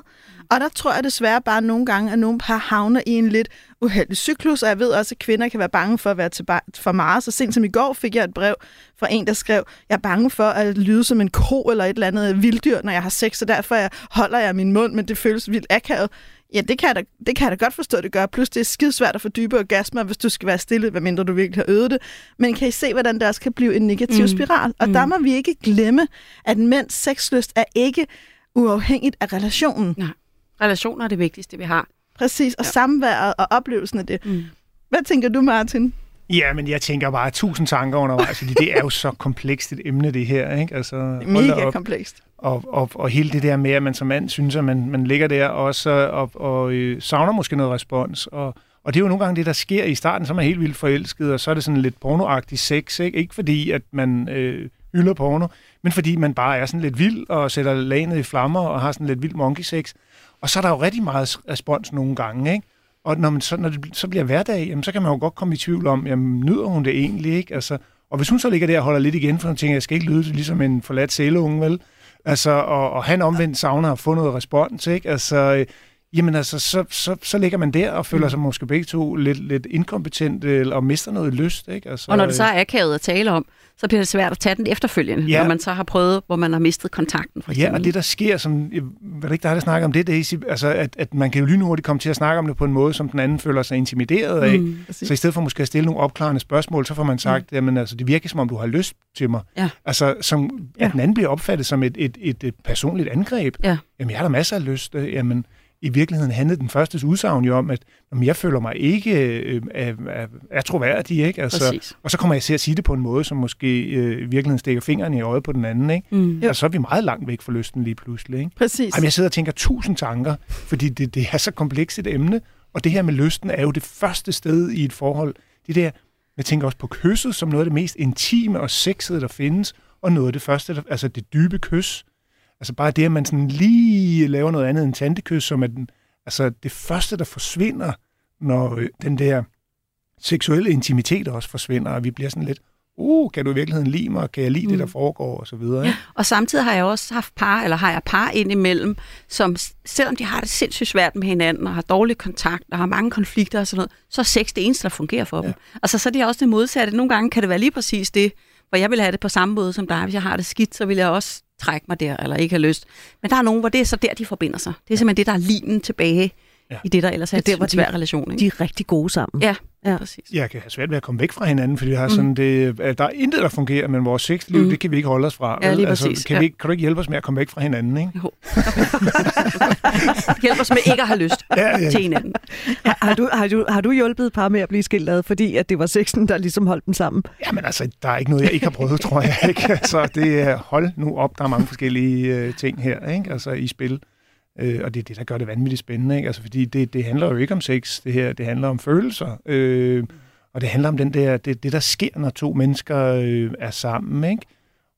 Og der tror jeg desværre bare nogle gange, at nogle par havner i en lidt uheldig cyklus, og jeg ved også, at kvinder kan være bange for at være til for meget. Så sent som i går fik jeg et brev fra en, der skrev, jeg er bange for at lyde som en ko eller et eller andet vilddyr, når jeg har sex, så derfor holder jeg min mund, men det føles vildt akavet. Ja, det kan, jeg da, det kan jeg da godt forstå, at det gør. Plus det er skidesvært at få dybe orgasmer, hvis du skal være stille, hvad mindre du virkelig har øvet det. Men kan I se, hvordan det også kan blive en negativ mm. spiral? Og mm. der må vi ikke glemme, at mænds sexlyst er ikke uafhængigt af relationen. Nej. Relationer er det vigtigste, vi har. Præcis, og ja. samværet og oplevelsen af det. Mm. Hvad tænker du, Martin? Ja, men jeg tænker bare tusind tanker undervejs, fordi det er jo så komplekst et emne, det her. Ikke? Altså, Mega op. komplekst. Og, og, og hele det der med, at man som mand synes, at man, man ligger der også og, og øh, savner måske noget respons. Og, og det er jo nogle gange det, der sker i starten, så er man helt vildt forelsket, og så er det sådan lidt pornoagtig sex. Ikke, ikke fordi, at man øh, hylder porno, men fordi man bare er sådan lidt vild og sætter lanet i flammer og har sådan lidt vild monkey sex. Og så er der jo rigtig meget respons nogle gange, ikke? Og når, man så, når det så bliver hverdag, jamen, så kan man jo godt komme i tvivl om, jamen, nyder hun det egentlig, ikke? Altså, og hvis hun så ligger der og holder lidt igen, for hun tænker, jeg skal ikke lyde ligesom en forladt sæleunge, vel? Altså, og, og han omvendt savner at få noget respons, ikke? Altså, øh, jamen altså, så, så, så ligger man der og føler mm. sig måske begge to lidt, lidt inkompetent og mister noget lyst, ikke? Altså, og når det så er akavet at tale om, så bliver det svært at tage den efterfølgende, ja. når man så har prøvet, hvor man har mistet kontakten. For ja, og det der sker, som, jeg ved ikke, der der snakker om det, Daisy, altså at, at man kan jo lynhurtigt komme til at snakke om det på en måde, som den anden føler sig intimideret af. Mm, så i stedet for måske at stille nogle opklarende spørgsmål, så får man sagt, mm. jamen altså, det virker som om, du har lyst til mig. Ja. Altså, som, at ja. den anden bliver opfattet som et, et, et, et personligt angreb. Ja. Jamen, jeg har da masser af lyst. Jamen, i virkeligheden handlede den første udsagn jo om, at jamen, jeg føler mig ikke øh, er, er, troværdig, ikke? Altså, Præcis. og så kommer jeg til at sige det på en måde, som måske øh, i virkeligheden stikker fingeren i øjet på den anden, ikke? Mm. Og så er vi meget langt væk fra lysten lige pludselig, ikke? Præcis. Jamen, jeg sidder og tænker tusind tanker, fordi det, det er så komplekst et emne, og det her med lysten er jo det første sted i et forhold. Det der, jeg tænker også på kysset som noget af det mest intime og sexede, der findes, og noget af det første, der, altså det dybe kys. Altså bare det, at man sådan lige laver noget andet end tantekys, som er den, altså det første, der forsvinder, når øh, den der seksuelle intimitet også forsvinder, og vi bliver sådan lidt, uh, kan du i virkeligheden lide mig, kan jeg lide mm. det, der foregår, og så videre. Ikke? Og samtidig har jeg også haft par, eller har jeg par indimellem, som selvom de har det sindssygt svært med hinanden, og har dårlig kontakt, og har mange konflikter og sådan noget, så er sex det eneste, der fungerer for ja. dem. Altså så er det også det modsatte. Nogle gange kan det være lige præcis det, hvor jeg vil have det på samme måde som dig. Hvis jeg har det skidt, så vil jeg også trække mig der, eller ikke have lyst. Men der er nogen, hvor det er så der, de forbinder sig. Det er simpelthen det, der er limen tilbage Ja. i det, der ellers er Det er der, hvor en de- svær relation. Ikke? De er rigtig gode sammen. Ja, Ja. ja, præcis. Jeg kan have svært ved at komme væk fra hinanden, fordi vi har sådan det, at der er intet, der fungerer, men vores sexliv, mm. Mm. det kan vi ikke holde os fra. Ja, lige altså, kan, ja. vi ikke, kan du ikke hjælpe os med at komme væk fra hinanden? Ikke? Jo. Hjælp os med ikke at have lyst Ja, ja. til hinanden. Har, har, du, har, du, har du hjulpet et par med at blive skilt ad, fordi at det var sexen, der ligesom holdt dem sammen? Jamen altså, der er ikke noget, jeg ikke har prøvet, tror jeg. Ikke? Så det er, hold nu op, der er mange forskellige øh, ting her ikke? Altså, i spil. Øh, og det er det, der gør det vanvittigt spændende. Ikke? Altså, fordi det, det handler jo ikke om sex, det her. Det handler om følelser. Øh, og det handler om den der, det, det der sker, når to mennesker øh, er sammen. Ikke?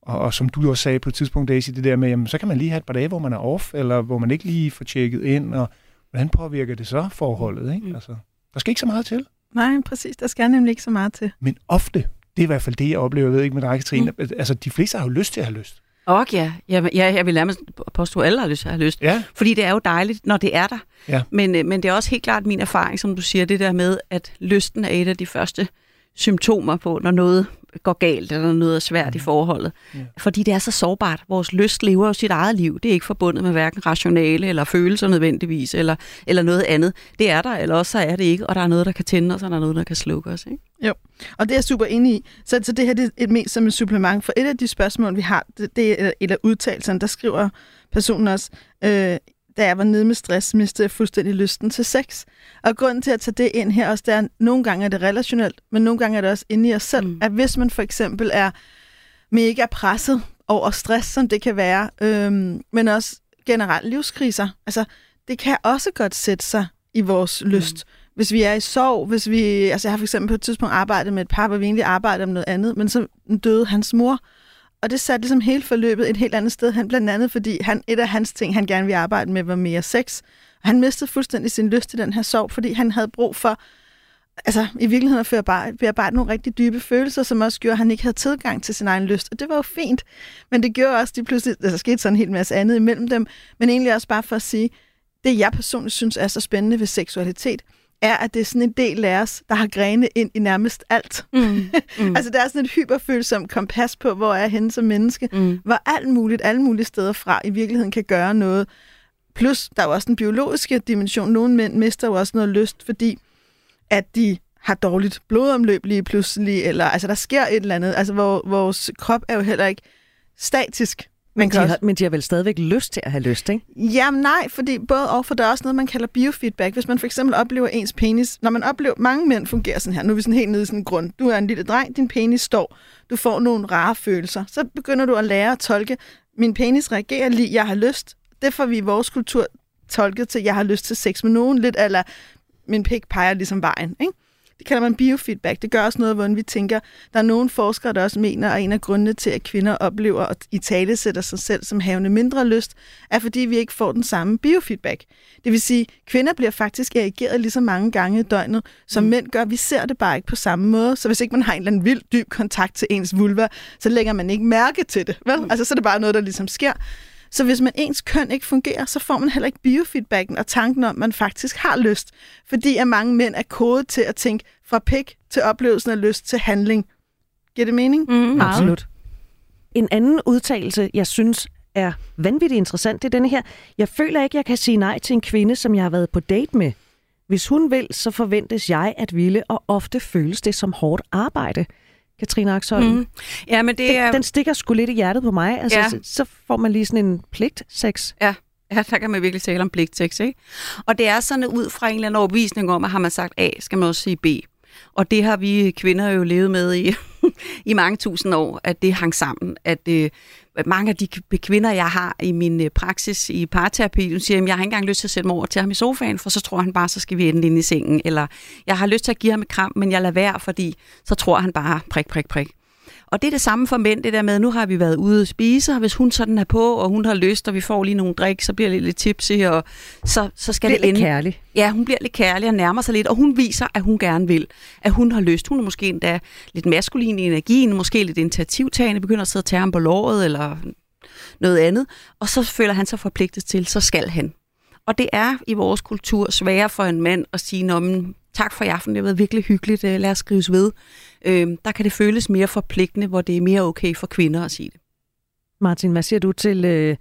Og, og som du også sagde på et tidspunkt, Daisy, det der med, jamen, så kan man lige have et par dage, hvor man er off, eller hvor man ikke lige får tjekket ind, og hvordan påvirker det så forholdet? Ikke? Mm. Altså, der skal ikke så meget til. Nej, præcis. Der skal nemlig ikke så meget til. Men ofte, det er i hvert fald det, jeg oplever, jeg ved ikke med dig, Katrine, mm. altså de fleste har jo lyst til at have lyst. Og ja, ja, ja, jeg vil nærmest påstå, at alle har lyst, har lyst. Ja, Fordi det er jo dejligt, når det er der. Ja. Men, øh, men det er også helt klart min erfaring, som du siger, det der med, at lysten er et af de første symptomer på, når noget går galt, eller noget er svært i forholdet. Ja. Fordi det er så sårbart. Vores lyst lever jo sit eget liv. Det er ikke forbundet med hverken rationale eller følelser nødvendigvis, eller, eller noget andet. Det er der, eller også så er det ikke, og der er noget, der kan tænde os, og der er noget, der kan slukke os. Ikke? Og det er jeg super enig i. Så, så det her det er et mest som et supplement. For et af de spørgsmål, vi har, det, det er af udtalelserne, der skriver personen også, øh, da jeg var nede med stress, mistede jeg fuldstændig lysten til sex. Og grunden til at tage det ind her også, det er, at nogle gange er det relationelt, men nogle gange er det også inde i os selv. Mm. Mm. At hvis man for eksempel er mega presset over stress, som det kan være, øhm, men også generelt livskriser, altså det kan også godt sætte sig i vores lyst. Hvis vi er i sorg, hvis vi... Altså jeg har for eksempel på et tidspunkt arbejdet med et par, hvor vi egentlig arbejdede om noget andet, men så døde hans mor. Og det satte ligesom hele forløbet et helt andet sted hen, blandt andet fordi han, et af hans ting, han gerne ville arbejde med, var mere sex. Og han mistede fuldstændig sin lyst til den her sorg, fordi han havde brug for altså, i virkeligheden at bare bearbejde nogle rigtig dybe følelser, som også gjorde, at han ikke havde tilgang til sin egen lyst. Og det var jo fint. Men det gjorde også, at de pludselig, altså, der skete sådan en hel masse andet imellem dem. Men egentlig også bare for at sige, det jeg personligt synes er så spændende ved seksualitet, er, at det er sådan en del af os, der har grene ind i nærmest alt. Mm. Mm. Altså, der er sådan et hyperfølsomt kompas på, hvor er henne som menneske, mm. hvor alt muligt, alle mulige steder fra i virkeligheden kan gøre noget. Plus, der er jo også den biologiske dimension. Nogle mænd mister jo også noget lyst, fordi at de har dårligt blodomløb lige pludselig, eller altså der sker et eller andet. Altså, hvor vores krop er jo heller ikke statisk. Men de, også har, men de har vel stadigvæk lyst til at have lyst, ikke? Jamen nej, fordi både og, for der er også noget, man kalder biofeedback. Hvis man for eksempel oplever ens penis, når man oplever, mange mænd fungerer sådan her, nu er vi sådan helt nede i sådan en grund, du er en lille dreng, din penis står, du får nogle rare følelser, så begynder du at lære at tolke, min penis reagerer lige, jeg har lyst. Det får vi i vores kultur tolket til, jeg har lyst til sex med nogen, lidt eller min pik peger ligesom vejen, ikke? Det kalder man biofeedback. Det gør også noget, hvordan vi tænker. Der er nogle forskere, der også mener, at en af grundene til, at kvinder oplever at i tale sætter sig selv som havende mindre lyst, er fordi vi ikke får den samme biofeedback. Det vil sige, at kvinder bliver faktisk reageret lige så mange gange i døgnet, som mm. mænd gør. Vi ser det bare ikke på samme måde. Så hvis ikke man har en eller anden vild dyb kontakt til ens vulva, så lægger man ikke mærke til det. Vel? Altså, så er det bare noget, der ligesom sker. Så hvis man ens køn ikke fungerer, så får man heller ikke biofeedbacken og tanken om, at man faktisk har lyst. Fordi at mange mænd er kodet til at tænke fra pik til oplevelsen af lyst til handling. Giver det mening? Mm. Absolut. En anden udtalelse, jeg synes er vanvittigt interessant, det er denne her. Jeg føler ikke, jeg kan sige nej til en kvinde, som jeg har været på date med. Hvis hun vil, så forventes jeg at ville, og ofte føles det som hårdt arbejde. Katrine Axholm, mm. Ja, men det er... den, den stikker sgu lidt i hjertet på mig. Altså, Ja. så, så får man lige sådan en pligt sex. Ja, Ja, der kan man virkelig tale om pligttekst, ikke? Og det er sådan ud fra en eller anden overbevisning om, at har man sagt A, skal man også sige B. Og det har vi kvinder jo levet med i, i mange tusind år, at det hang sammen. At øh, mange af de kvinder, jeg har i min øh, praksis i parterapi, hun siger, at jeg har ikke engang lyst til at sætte mig over til ham i sofaen, for så tror han bare, så skal vi ende inde i sengen. Eller jeg har lyst til at give ham et kram, men jeg lader være, fordi så tror han bare prik, prik, prik. Og det er det samme for mænd, det der med, nu har vi været ude at spise, og hvis hun sådan er på, og hun har lyst, og vi får lige nogle drik, så bliver det lidt tipsy, og så, så skal det ende. lidt kærlig. Ja, hun bliver lidt kærlig og nærmer sig lidt, og hun viser, at hun gerne vil. At hun har lyst. Hun er måske endda lidt maskulin i energien, måske lidt initiativtagende, begynder at sidde og tage ham på låret, eller noget andet. Og så føler han sig forpligtet til, så skal han. Og det er i vores kultur sværere for en mand at sige, men tak for i aften, det har været virkelig hyggeligt, øh, lad os skrives ved. Øh, der kan det føles mere forpligtende, hvor det er mere okay for kvinder at sige det. Martin, hvad siger du til øh,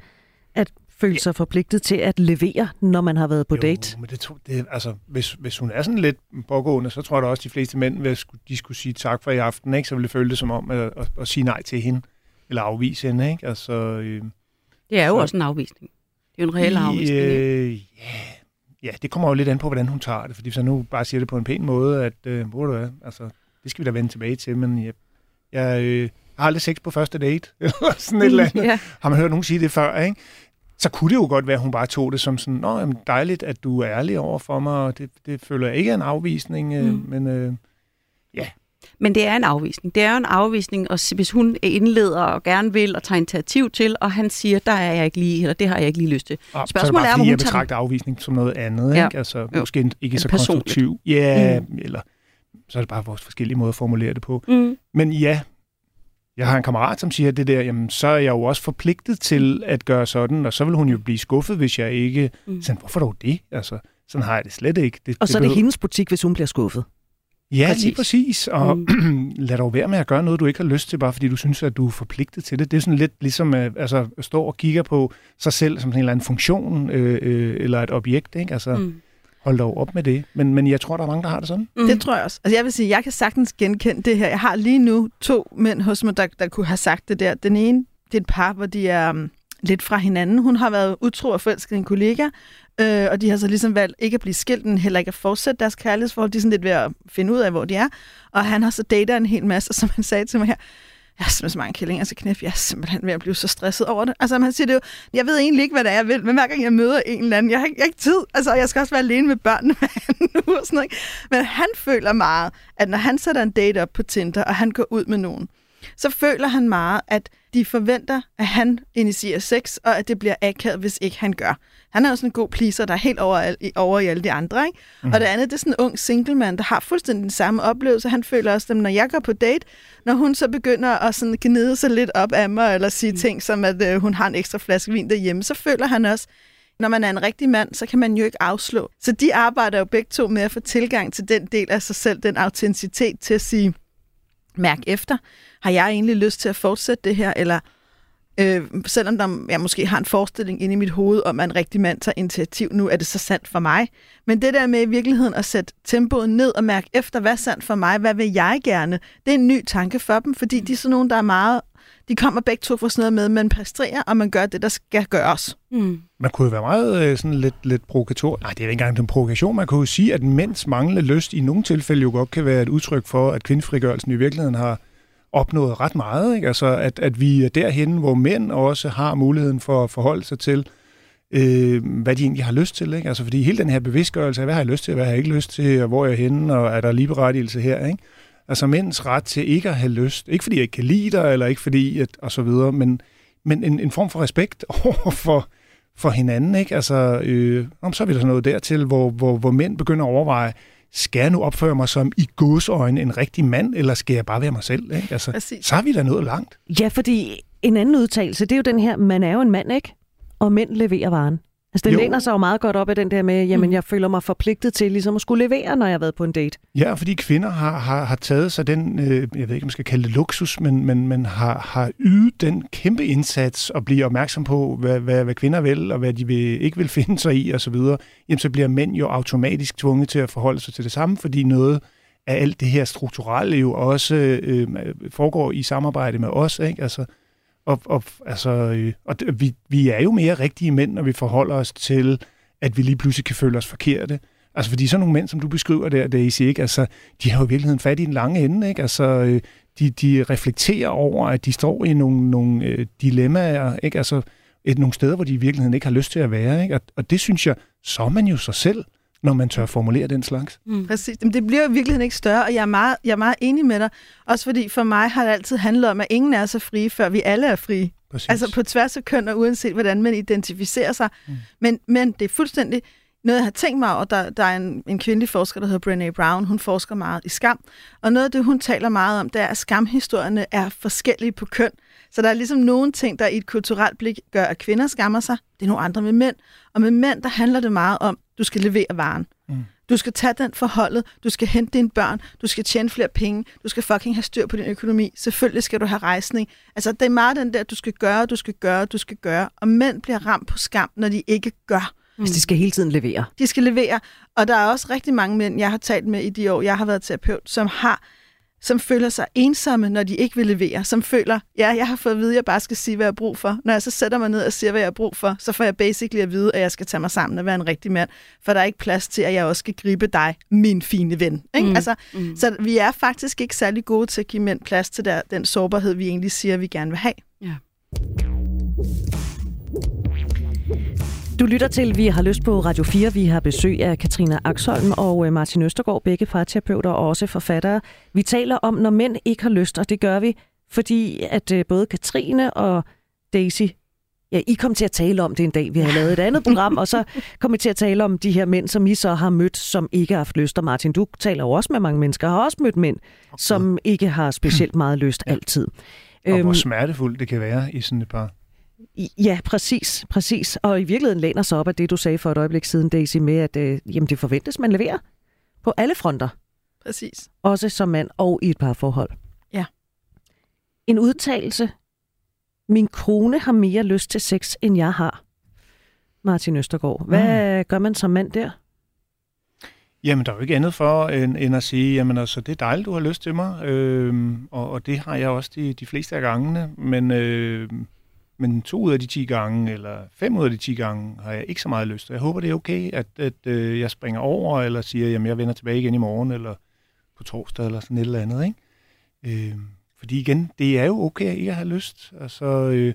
at føle sig forpligtet til at levere, når man har været på jo, date? Men det, det, altså, hvis, hvis hun er sådan lidt pågående, så tror jeg da også, at de fleste mænd, hvis de skulle sige tak for i aften, ikke, så ville det føle det som om at, at, at sige nej til hende, eller afvise hende. Ikke? Altså, øh, det er jo så, også en afvisning. Det er jo en reel afvisning. Øh, ja, ja, det kommer jo lidt an på, hvordan hun tager det. Fordi hvis jeg nu bare siger det på en pæn måde, at øh, hvor du er, altså, det skal vi da vende tilbage til, men jeg, jeg øh, har aldrig sex på første date, eller sådan et eller andet. Ja. Har man hørt nogen sige det før, ikke? Så kunne det jo godt være, at hun bare tog det som sådan, Nå, jamen, dejligt, at du er ærlig over for mig, og det, det føler jeg ikke er en afvisning, øh, Mm. men øh, Men det er en afvisning. Det er jo en afvisning, og hvis hun indleder og gerne vil og tager initiativ til, og han siger, der er jeg ikke lige, eller det har jeg ikke lige lyst til. og, så er det Spørgsmålet bare, er, om fordi hun jeg tager betragter afvisning som noget andet, Ja. ikke? Altså, Jo. måske ikke En så personligt. konstruktiv. Ja, mm. eller så er det bare vores forskellige måder at formulere det på. Mm. Men ja, jeg har en kammerat, som siger det der, jamen så er jeg jo også forpligtet til at gøre sådan, og så vil hun jo blive skuffet, hvis jeg ikke... Mm. Sådan, hvorfor dog det? Altså, sådan har jeg det slet ikke. Det, Og så er det hendes butik, hvis hun bliver skuffet. Ja, Præcis. lige præcis. Og Mm. lad dog være med at gøre noget, du ikke har lyst til, bare fordi du synes, at du er forpligtet til det. Det er sådan lidt ligesom at, altså, at stå og kigge på sig selv som sådan en eller anden funktion øh, øh, eller et objekt. Ikke? Altså, mm. Hold dog op med det. Men, men jeg tror, der er mange, der har det sådan. Mm. Det tror jeg også. Altså jeg vil sige, jeg kan sagtens genkende det her. Jeg har lige nu to mænd hos mig, der, der kunne have sagt det der. Den ene, det er et par, hvor de er um, lidt fra hinanden. Hun har været utro og forelsket en kollega, øh, og de har så ligesom valgt ikke at blive skilt, men heller ikke at fortsætte deres kærlighedsforhold. De er sådan lidt ved at finde ud af, hvor de er. Og han har så datet en hel masse, og som han sagde til mig her, jeg har simpelthen så mange kællinger til knæf. Jeg er simpelthen ved at blive så stresset over det. Altså, han siger det jo, jeg ved egentlig ikke, hvad det er, jeg vil, men hver gang jeg møder en eller anden, jeg har ikke, jeg har ikke tid. Altså, jeg skal også være alene med børnene nu og sådan noget. Men han føler meget, at når han sætter en date op på Tinder, og han går ud med nogen, så føler han meget, at de forventer, at han initierer sex, og at det bliver akavet, hvis ikke han gør. Han er jo sådan en god pleaser, der er helt over, over i alle de andre. Ikke? Mm. Og det andet, det er sådan en ung single man, der har fuldstændig den samme oplevelse. Han føler også, at når jeg går på date, når hun så begynder at sådan gnide sig lidt op af mig, eller sige mm. ting som, at øh, hun har en ekstra flaske vin derhjemme, så føler han også, når man er en rigtig mand, så kan man jo ikke afslå. Så de arbejder jo begge to med at få tilgang til den del af sig selv, den autenticitet til at sige, mærk efter, har jeg egentlig lyst til at fortsætte det her, eller øh, selvom der, jeg måske har en forestilling inde i mit hoved om, at en rigtig mand tager initiativ nu, er det så sandt for mig. Men det der med i virkeligheden at sætte tempoet ned og mærke efter, hvad er sandt for mig, hvad vil jeg gerne, det er en ny tanke for dem, fordi de er sådan nogen, der er meget, de kommer begge to fra sådan noget med, man præsterer, og man gør det, der skal gøres. Mm. Man kunne jo være meget øh, sådan lidt, lidt provokator. Nej, det er ikke engang en provokation. Man kunne jo sige, at mænds manglende lyst i nogle tilfælde jo godt kan være et udtryk for, at kvindefrigørelsen i virkeligheden har opnået ret meget. Ikke? Altså, at, at vi er derhen, hvor mænd også har muligheden for at forholde sig til, øh, hvad de egentlig har lyst til. Ikke? Altså, fordi hele den her bevidstgørelse af, hvad har jeg lyst til, hvad har jeg ikke lyst til, og hvor er jeg henne, og er der ligeberettigelse her, ikke? Altså mænds ret til ikke at have lyst. Ikke fordi jeg ikke kan lide dig, eller ikke fordi, at, og så videre, men, men en, en form for respekt over for, for hinanden. Ikke? Altså, øh, om så er vi der noget dertil, hvor, hvor, hvor mænd begynder at overveje, skal jeg nu opføre mig som i godsøjne en rigtig mand, eller skal jeg bare være mig selv? Ikke? Altså, Præcis. så er vi da nået langt. Ja, fordi en anden udtalelse, det er jo den her, man er jo en mand, ikke? Og mænd leverer varen. Altså, den Jo. læner sig jo meget godt op af den der med, jamen, Mm. jeg føler mig forpligtet til ligesom at skulle levere, når jeg har været på en date. Ja, fordi kvinder har, har, har taget sig den, øh, jeg ved ikke, om man skal kalde det luksus, men, men, men har, har ydet den kæmpe indsats og bliver opmærksom på, hvad, hvad, hvad kvinder vil, og hvad de vil, ikke vil finde sig i osv., jamen så bliver mænd jo automatisk tvunget til at forholde sig til det samme, fordi noget af alt det her strukturelle jo også øh, foregår i samarbejde med os, ikke? Altså, og, og, altså, øh, og vi, vi er jo mere rigtige mænd, når vi forholder os til, at vi lige pludselig kan føle os forkerte. Altså, fordi sådan nogle mænd, som du beskriver der, Daisy, ikke? Altså, de har jo i virkeligheden fat i den lange ende, ikke? Altså, øh, de, de reflekterer over, at de står i nogle, nogle øh, dilemmaer, ikke? Altså, et, nogle steder, hvor de i virkeligheden ikke har lyst til at være, ikke? Og, og det synes jeg, så er man jo sig selv, når man tør formulere den slags. Mm. Præcis. Men det bliver jo i virkeligheden ikke større, og jeg er, meget, jeg er meget enig med dig. Også fordi for mig har det altid handlet om, at ingen er så frie, før vi alle er frie. Præcis. Altså på tværs af køn og uanset, hvordan man identificerer sig. Mm. Men, men det er fuldstændig noget, jeg har tænkt mig over, der, der er en, en kvindelig forsker, der hedder Brené Brown. Hun forsker meget i skam. Og noget af det, hun taler meget om, det er, at skamhistorierne er forskellige på køn. Så der er ligesom nogle ting, der i et kulturelt blik gør, at kvinder skammer sig. Det er nogle andre med mænd. Og med mænd, der handler det meget om, du skal levere varen. Mm. Du skal tage den forholdet, du skal hente dine børn, du skal tjene flere penge, du skal fucking have styr på din økonomi. Selvfølgelig skal du have rejsning. Altså, det er meget den der, du skal gøre, du skal gøre, du skal gøre. Og mænd bliver ramt på skam, når de ikke gør. Mm. Altså, de skal hele tiden levere. De skal levere. Og der er også rigtig mange mænd, jeg har talt med i de år, jeg har været terapeut, som har som føler sig ensomme, når de ikke vil levere, som føler, ja, jeg har fået at vide, at jeg bare skal sige, hvad jeg har brug for. Når jeg så sætter mig ned og siger, hvad jeg har brug for, så får jeg basically at vide, at jeg skal tage mig sammen og være en rigtig mand, for der er ikke plads til, at jeg også skal gribe dig, min fine ven. Ikke? Mm. Altså, mm. Så vi er faktisk ikke særlig gode til at give mænd plads til der, den sårbarhed, vi egentlig siger, vi gerne vil have. Ja. Du lytter til Vi har lyst på Radio 4. Vi har besøg af Katrina Axholm og øh, Martin Østergaard, begge farterapeuter og også forfattere. Vi taler om, når mænd ikke har lyst, og det gør vi, fordi at øh, både Katrine og Daisy Ja, I kom til at tale om det en dag. Vi har lavet et andet program, og så kom vi til at tale om de her mænd, som I så har mødt, som ikke har haft lyst. Og Martin, du taler jo også med mange mennesker, har også mødt mænd, som ikke har specielt meget lyst altid. Og hvor øhm, smertefuldt det kan være i sådan et par Ja, præcis, præcis. Og i virkeligheden læner sig op af det, du sagde for et øjeblik siden, Daisy, med, at øh, jamen, det forventes, man leverer på alle fronter. Præcis. Også som mand og i et par forhold. Ja. En udtalelse. Min kone har mere lyst til sex, end jeg har. Martin Østergaard. Hvad mm. gør man som mand der? Jamen, der er jo ikke andet for, end, end at sige, jamen altså, det er dejligt, du har lyst til mig, øh, og, og det har jeg også de, de fleste af gangene, men øh, men to ud af de 10 gange, eller fem ud af de 10 gange, har jeg ikke så meget lyst. Jeg håber, det er okay, at, at øh, jeg springer over, eller siger, jamen jeg vender tilbage igen i morgen, eller på torsdag, eller sådan et eller andet. Ikke? Øh, fordi igen, det er jo okay at ikke have lyst. Altså, øh,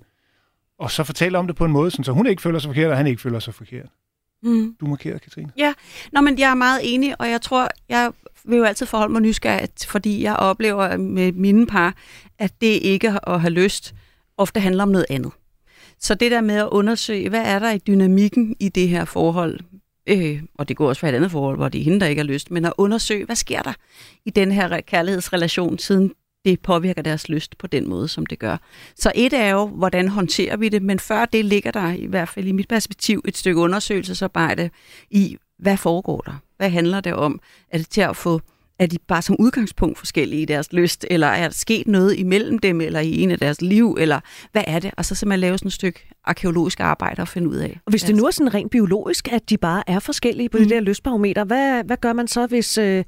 og så fortælle om det på en måde, så hun ikke føler sig forkert, og han ikke føler sig forkert. Mm. Du markerer, Katrine. Ja, Nå, men jeg er meget enig, og jeg tror, jeg vil jo altid forholde mig nysgerrigt, fordi jeg oplever med mine par, at det ikke at have lyst, ofte handler om noget andet. Så det der med at undersøge, hvad er der i dynamikken i det her forhold, øh, og det går også for et andet forhold, hvor det er hende, der ikke har lyst, men at undersøge, hvad sker der i den her kærlighedsrelation, siden det påvirker deres lyst på den måde, som det gør. Så et er jo, hvordan håndterer vi det, men før det ligger der i hvert fald i mit perspektiv et stykke undersøgelsesarbejde i, hvad foregår der? Hvad handler det om? Er det til at få er de bare som udgangspunkt forskellige i deres lyst, eller er der sket noget imellem dem, eller i en af deres liv, eller hvad er det? Og så simpelthen lave sådan et stykke arkeologisk arbejde og finde ud af. Og hvis det nu er sådan rent biologisk, at de bare er forskellige på mm. det der lystbarometer, hvad, hvad gør man så, hvis, øh,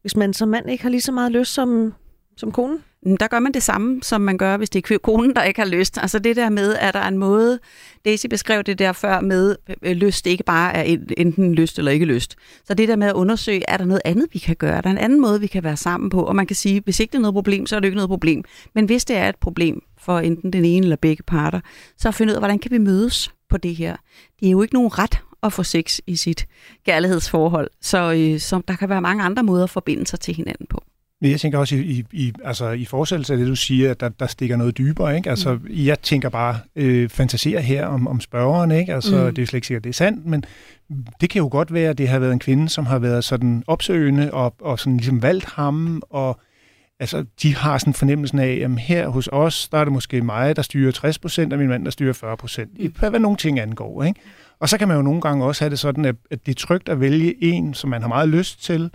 hvis man som mand ikke har lige så meget lyst som, som konen? Mm, der gør man det samme, som man gør, hvis det er konen, der ikke har lyst. Altså det der med, at der er en måde, Daisy beskrev det der før med, øh, øh lyst ikke bare er enten lyst eller ikke lyst. Så det der med at undersøge, er der noget andet, vi kan gøre? Er der en anden måde, vi kan være sammen på? Og man kan sige, hvis ikke det er noget problem, så er det ikke noget problem. Men hvis det er et problem for enten den ene eller begge parter, så finde ud af, hvordan kan vi mødes på det her? Det er jo ikke nogen ret at få sex i sit kærlighedsforhold, så, øh, så der kan være mange andre måder at forbinde sig til hinanden på. Jeg tænker også i, i, i, altså i forsættelse af det, du siger, at der, der stikker noget dybere. Ikke? Altså, mm. Jeg tænker bare, øh, fantaserer her om, om spørgeren. Ikke? Altså, mm. Det er jo slet ikke sikkert, det er sandt, men det kan jo godt være, at det har været en kvinde, som har været sådan opsøgende og, og sådan ligesom valgt ham, og altså, de har sådan fornemmelsen af, at her hos os, der er det måske mig, der styrer 60 procent, og min mand, der styrer 40 procent. Hvad, hvad nogle ting angår. Ikke? Og så kan man jo nogle gange også have det sådan, at, at det er trygt at vælge en, som man har meget lyst til,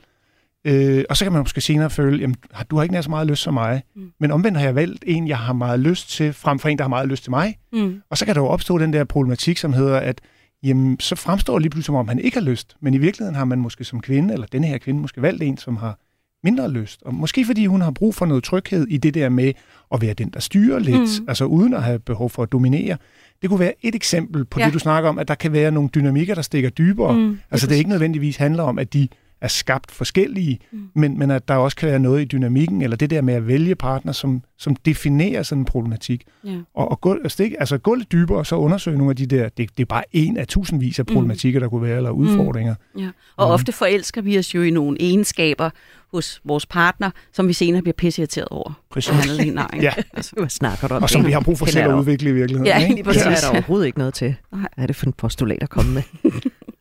Øh, og så kan man måske senere føle, jamen, du har ikke nær så meget lyst som mig. Mm. Men omvendt har jeg valgt en, jeg har meget lyst til, frem for en, der har meget lyst til mig. Mm. Og så kan der jo opstå den der problematik, som hedder, at jamen, så fremstår det lige pludselig, som om han ikke har lyst. Men i virkeligheden har man måske som kvinde, eller denne her kvinde, måske valgt en, som har mindre lyst. Og måske fordi hun har brug for noget tryghed i det der med at være den, der styrer lidt, mm. altså uden at have behov for at dominere. Det kunne være et eksempel på ja. det, du snakker om, at der kan være nogle dynamikker, der stikker dybere. Mm, altså det ikke nødvendigvis handler om, at de er skabt forskellige, mm. men, men at der også kan være noget i dynamikken, eller det der med at vælge partner, som, som definerer sådan en problematik. Ja. Og, og gå, altså, altså gå lidt dybere, og så undersøge nogle af de der, det, det er bare en af tusindvis af mm. problematikker, mm. der kunne være, eller udfordringer. Mm. Ja. Og mm. ofte forelsker vi os jo i nogle egenskaber hos vores partner, som vi senere bliver pisseirriteret over. Præcis. Nej, ja. altså, hvad snakker du om? Og som vi har brug for selv at udvikle i virkeligheden. Ja, lige præcis. Det er der overhovedet ikke noget til. Hvad er det for en postulat at komme med?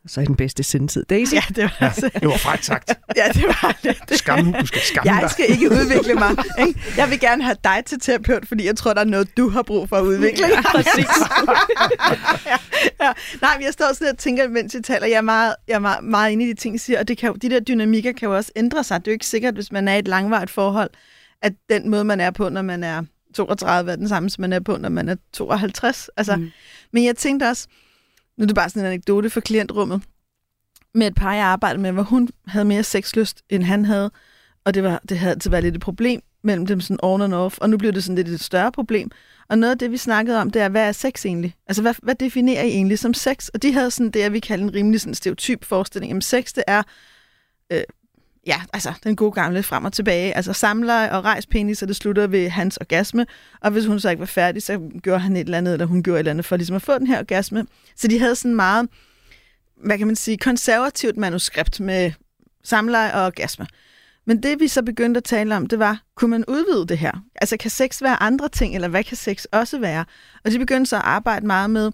så i den bedste sendtid. Daisy? Ja, det var, ja, altså- det var frækt sagt. ja, det var det. Skam, du skal skamme Jeg skal ikke udvikle mig. Ikke? Jeg vil gerne have dig til terapeut, fordi jeg tror, der er noget, du har brug for at udvikle. Ja, præcis. ja, ja. Nej, men jeg står sådan og tænker, mens jeg taler, jeg er meget, jeg er meget, meget inde i de ting, jeg siger, og det kan, de der dynamikker kan jo også ændre sig. Det er jo ikke sikkert, hvis man er i et langvarigt forhold, at den måde, man er på, når man er 32, er den samme, som man er på, når man er 52. Altså, mm. Men jeg tænkte også, nu er det bare sådan en anekdote for klientrummet, med et par, jeg arbejdede med, hvor hun havde mere sexlyst, end han havde, og det, var, det havde altid været lidt et problem mellem dem sådan on and off, og nu blev det sådan lidt et større problem. Og noget af det, vi snakkede om, det er, hvad er sex egentlig? Altså, hvad, hvad definerer I egentlig som sex? Og de havde sådan det, vi kalder en rimelig sådan stereotyp forestilling. Jamen, sex, det er øh, ja, altså den gode gamle frem og tilbage. Altså samler og rejs penis, så det slutter ved hans orgasme. Og hvis hun så ikke var færdig, så gjorde han et eller andet, eller hun gjorde et eller andet for ligesom at få den her orgasme. Så de havde sådan meget, hvad kan man sige, konservativt manuskript med samleje og orgasme. Men det vi så begyndte at tale om, det var, kunne man udvide det her? Altså kan sex være andre ting, eller hvad kan sex også være? Og de begyndte så at arbejde meget med,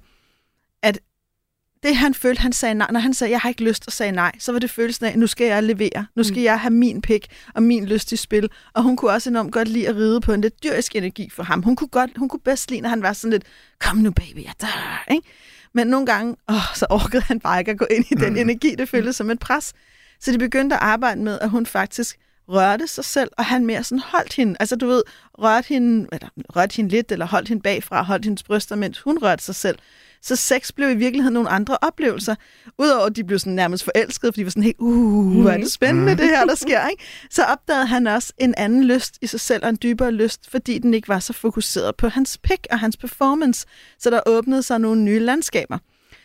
det han følte, han sagde nej, når han sagde, jeg har ikke lyst og sagde nej, så var det følelsen af, nu skal jeg levere, nu skal mm. jeg have min pik og min lyst i spil. Og hun kunne også enormt godt lide at ride på en lidt dyrisk energi for ham. Hun kunne, godt, hun kunne bedst lide, når han var sådan lidt, kom nu baby, jeg dør, ikke? Men nogle gange, åh, så orkede han bare ikke at gå ind i den mm. energi, det føltes som et pres. Så de begyndte at arbejde med, at hun faktisk rørte sig selv, og han mere sådan holdt hende, altså du ved, rørte hende, eller rørte hende lidt, eller holdt hende bagfra, holdt hendes bryster, mens hun rørte sig selv. Så sex blev i virkeligheden nogle andre oplevelser. Udover at de blev sådan nærmest forelskede, fordi de var sådan helt, uh, hvor er det spændende mm. det her, der sker. Ikke? Så opdagede han også en anden lyst i sig selv, og en dybere lyst, fordi den ikke var så fokuseret på hans pick og hans performance. Så der åbnede sig nogle nye landskaber.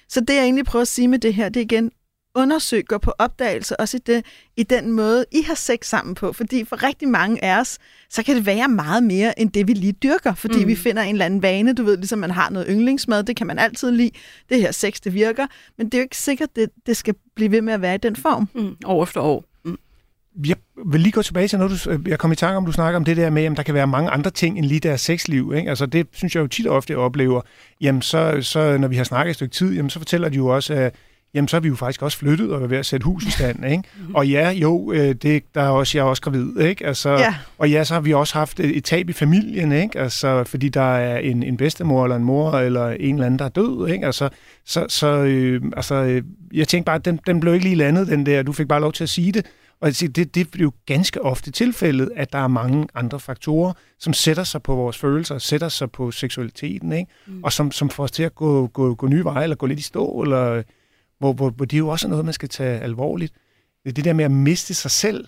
Så det, jeg egentlig prøver at sige med det her, det er igen, undersøg, gå på opdagelse, også i, det, i den måde, I har sex sammen på. Fordi for rigtig mange af os, så kan det være meget mere, end det vi lige dyrker. Fordi mm. vi finder en eller anden vane, du ved, ligesom man har noget yndlingsmad, det kan man altid lide. Det her sex, det virker. Men det er jo ikke sikkert, det, det skal blive ved med at være i den form. Mm. År efter år. Mm. Jeg vil lige gå tilbage til noget, du, jeg kom i tanke om, du snakker om det der med, at der kan være mange andre ting end lige deres sexliv. Ikke? Altså det synes jeg jo tit og ofte, jeg oplever. Jamen så, så når vi har snakket et stykke tid, jamen så fortæller de jo også, at jamen så er vi jo faktisk også flyttet og er ved at sætte hus i stand. Ikke? Og ja, jo, øh, det, der er også, jeg er også gravid. Ikke? Altså, ja. Og ja, så har vi også haft et, et tab i familien, ikke? Altså, fordi der er en, en bedstemor eller en mor eller en eller anden, der er død. Ikke? Altså, så, så øh, altså, øh, jeg tænkte bare, den, den blev ikke lige landet, den der. Du fik bare lov til at sige det. Og det, det er jo ganske ofte tilfældet, at der er mange andre faktorer, som sætter sig på vores følelser, sætter sig på seksualiteten, ikke? Mm. og som, som får os til at gå, gå, gå nye veje, eller gå lidt i stå, eller hvor, hvor, hvor det er jo også noget, man skal tage alvorligt. Det, det der med at miste sig selv.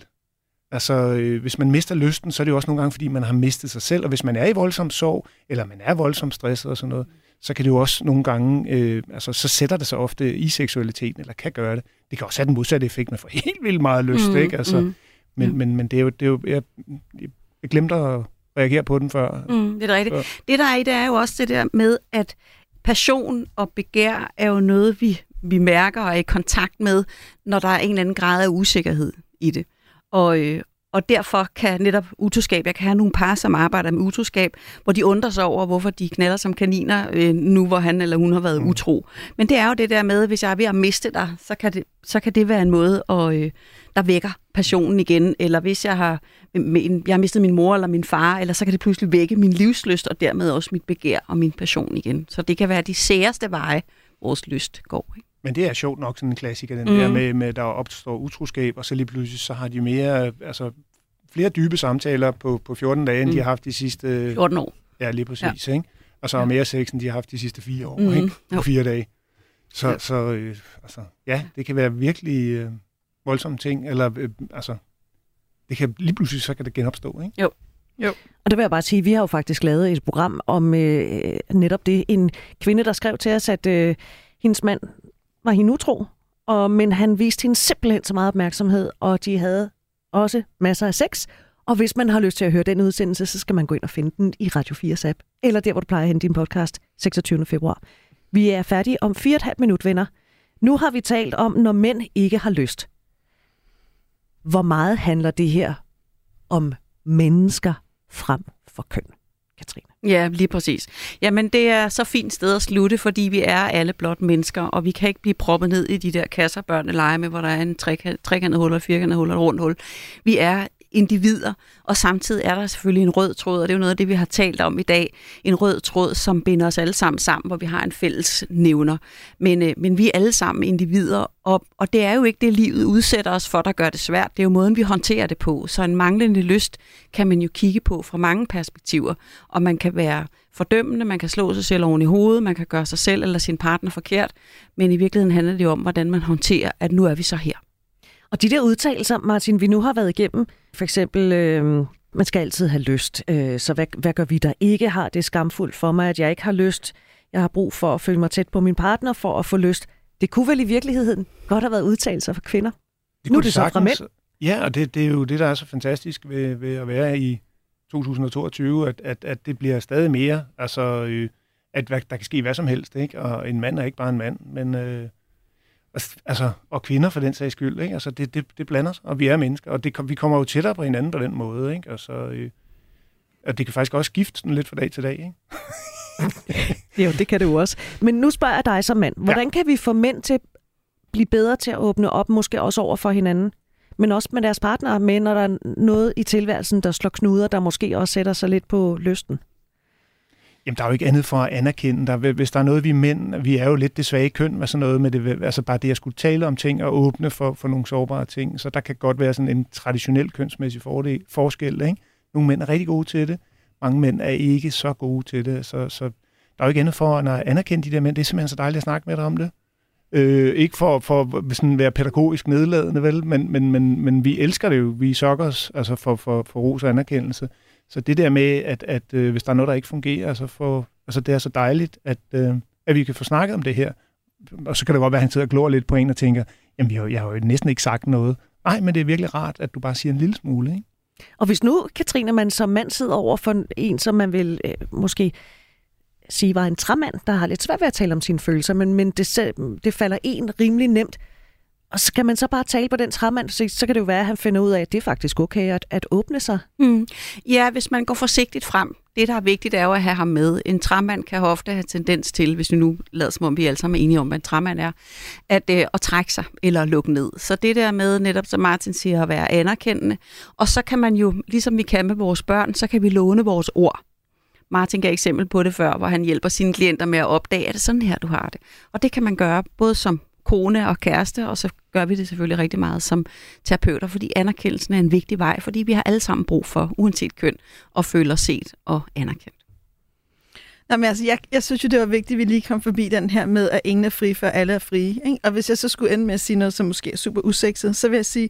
Altså, øh, hvis man mister lysten, så er det jo også nogle gange, fordi man har mistet sig selv. Og hvis man er i voldsom sorg, eller man er voldsomt stresset og sådan noget, så kan det jo også nogle gange, øh, altså så sætter det sig ofte i seksualiteten, eller kan gøre det. Det kan også have den modsatte effekt, man får helt vildt meget lyst, mm, ikke? Altså, mm. men, mm. men, men det er jo, det er jo jeg, jeg glemte at reagere på den før. Mm, det er rigtigt. Før. Det der er i, det er jo også det der med, at passion og begær er jo noget, vi vi mærker og er i kontakt med, når der er en eller anden grad af usikkerhed i det. Og, øh, og derfor kan netop utroskab, jeg kan have nogle par, som arbejder med utroskab, hvor de undrer sig over, hvorfor de knaller som kaniner, øh, nu hvor han eller hun har været mm. utro. Men det er jo det der med, hvis jeg er ved at miste dig, så kan det, så kan det være en måde, og, øh, der vækker passionen igen. Eller hvis jeg har, jeg har mistet min mor eller min far, eller så kan det pludselig vække min livsløst, og dermed også mit begær og min passion igen. Så det kan være de særeste veje, vores lyst går. Ikke? Men det er sjovt nok sådan en klassiker, den mm. der med, med, der opstår utroskab, og så lige pludselig, så har de mere, altså flere dybe samtaler på, på 14 dage, end mm. de har haft de sidste... 14 år. Ja, lige præcis, ja. ikke? Og så ja. mere sex, end de har haft de sidste fire år, mm. ikke? På jo. fire dage. Så, ja. så øh, altså, ja, det kan være virkelig øh, voldsomme ting, eller øh, altså, det kan lige pludselig, så kan det genopstå, ikke? Og det vil jeg bare sige, vi har jo faktisk lavet et program om øh, netop det. En kvinde, der skrev til os, at øh, hendes mand var hende utro, og, men han viste hende simpelthen så meget opmærksomhed, og de havde også masser af sex. Og hvis man har lyst til at høre den udsendelse, så skal man gå ind og finde den i Radio 4's app, eller der, hvor du plejer at hente din podcast, 26. februar. Vi er færdige om 4,5 minut, venner. Nu har vi talt om, når mænd ikke har lyst. Hvor meget handler det her om mennesker frem for køn, Katrine? Ja, lige præcis. Jamen, det er så fint sted at slutte, fordi vi er alle blot mennesker, og vi kan ikke blive proppet ned i de der kasser, børnene leger med, hvor der er en trekantet hul, et firkantet hul og et rundt hul. Vi er individer, og samtidig er der selvfølgelig en rød tråd, og det er jo noget af det, vi har talt om i dag. En rød tråd, som binder os alle sammen sammen, hvor vi har en fælles nævner. Men, øh, men vi er alle sammen individer, og, og det er jo ikke det, livet udsætter os for, der gør det svært. Det er jo måden, vi håndterer det på. Så en manglende lyst kan man jo kigge på fra mange perspektiver, og man kan være fordømmende, man kan slå sig selv oven i hovedet, man kan gøre sig selv eller sin partner forkert, men i virkeligheden handler det jo om, hvordan man håndterer, at nu er vi så her. Og de der udtalelser, Martin, vi nu har været igennem, for eksempel, øh, man skal altid have lyst, øh, så hvad, hvad gør vi, der ikke har det skamfuldt for mig, at jeg ikke har lyst? Jeg har brug for at føle mig tæt på min partner for at få lyst. Det kunne vel i virkeligheden godt have været udtalelser for kvinder. Det nu er det så fra mænd. Ja, og det, det er jo det, der er så fantastisk ved, ved at være i 2022, at, at, at det bliver stadig mere, altså øh, at der kan ske hvad som helst, ikke? og en mand er ikke bare en mand, men øh, altså, og kvinder for den sags skyld, ikke? Altså, det, det, det blander sig, og vi er mennesker, og det, vi kommer jo tættere på hinanden på den måde, ikke? Altså, øh, og det kan faktisk også skifte sådan lidt fra dag til dag, ikke? jo, det kan det jo også. Men nu spørger jeg dig som mand, hvordan ja. kan vi få mænd til at blive bedre til at åbne op, måske også over for hinanden, men også med deres partnere, med når der er noget i tilværelsen, der slår knuder, der måske også sætter sig lidt på lysten? Jamen, der er jo ikke andet for at anerkende. dig. hvis der er noget, vi mænd, vi er jo lidt det svage køn med sådan noget med det, altså bare det at skulle tale om ting og åbne for, for nogle sårbare ting. Så der kan godt være sådan en traditionel kønsmæssig fordel, forskel. Ikke? Nogle mænd er rigtig gode til det. Mange mænd er ikke så gode til det. Så, så der er jo ikke andet for at anerkende de der mænd. Det er simpelthen så dejligt at snakke med dig om det. Øh, ikke for, for sådan være pædagogisk nedladende, vel, men, men, men, men vi elsker det jo. Vi sokker os altså for, for, for ros og anerkendelse. Så det der med, at, at øh, hvis der er noget, der ikke fungerer, så få, altså det er så dejligt, at, øh, at vi kan få snakket om det her. Og så kan det godt være, at han sidder og glor lidt på en og tænker, jamen jeg, jeg har jo næsten ikke sagt noget. Nej, men det er virkelig rart, at du bare siger en lille smule. Ikke? Og hvis nu, Katrine, man som mand sidder over for en, som man vil øh, måske sige var en træmand, der har lidt svært ved at tale om sine følelser, men, men det, det falder en rimelig nemt. Og skal man så bare tale på den træmand, så, så kan det jo være, at han finder ud af, at det er faktisk okay at, at åbne sig. Mm. Ja, hvis man går forsigtigt frem. Det, der er vigtigt, er jo at have ham med. En træmand kan ofte have tendens til, hvis vi nu lader som om vi alle sammen er enige om, hvad en træmand er, at, øh, at trække sig eller lukke ned. Så det der med, netop som Martin siger, at være anerkendende. Og så kan man jo, ligesom vi kan med vores børn, så kan vi låne vores ord. Martin gav eksempel på det før, hvor han hjælper sine klienter med at opdage, at det er sådan her, du har det. Og det kan man gøre både som kone og kæreste, og så gør vi det selvfølgelig rigtig meget som terapeuter, fordi anerkendelsen er en vigtig vej, fordi vi har alle sammen brug for, uanset køn, at føle os set og anerkendt. Nå, men altså, jeg, jeg synes jo, det var vigtigt, at vi lige kom forbi den her med, at ingen er fri, før alle er frie. Ikke? Og hvis jeg så skulle ende med at sige noget, som måske er super usekset, så vil jeg sige,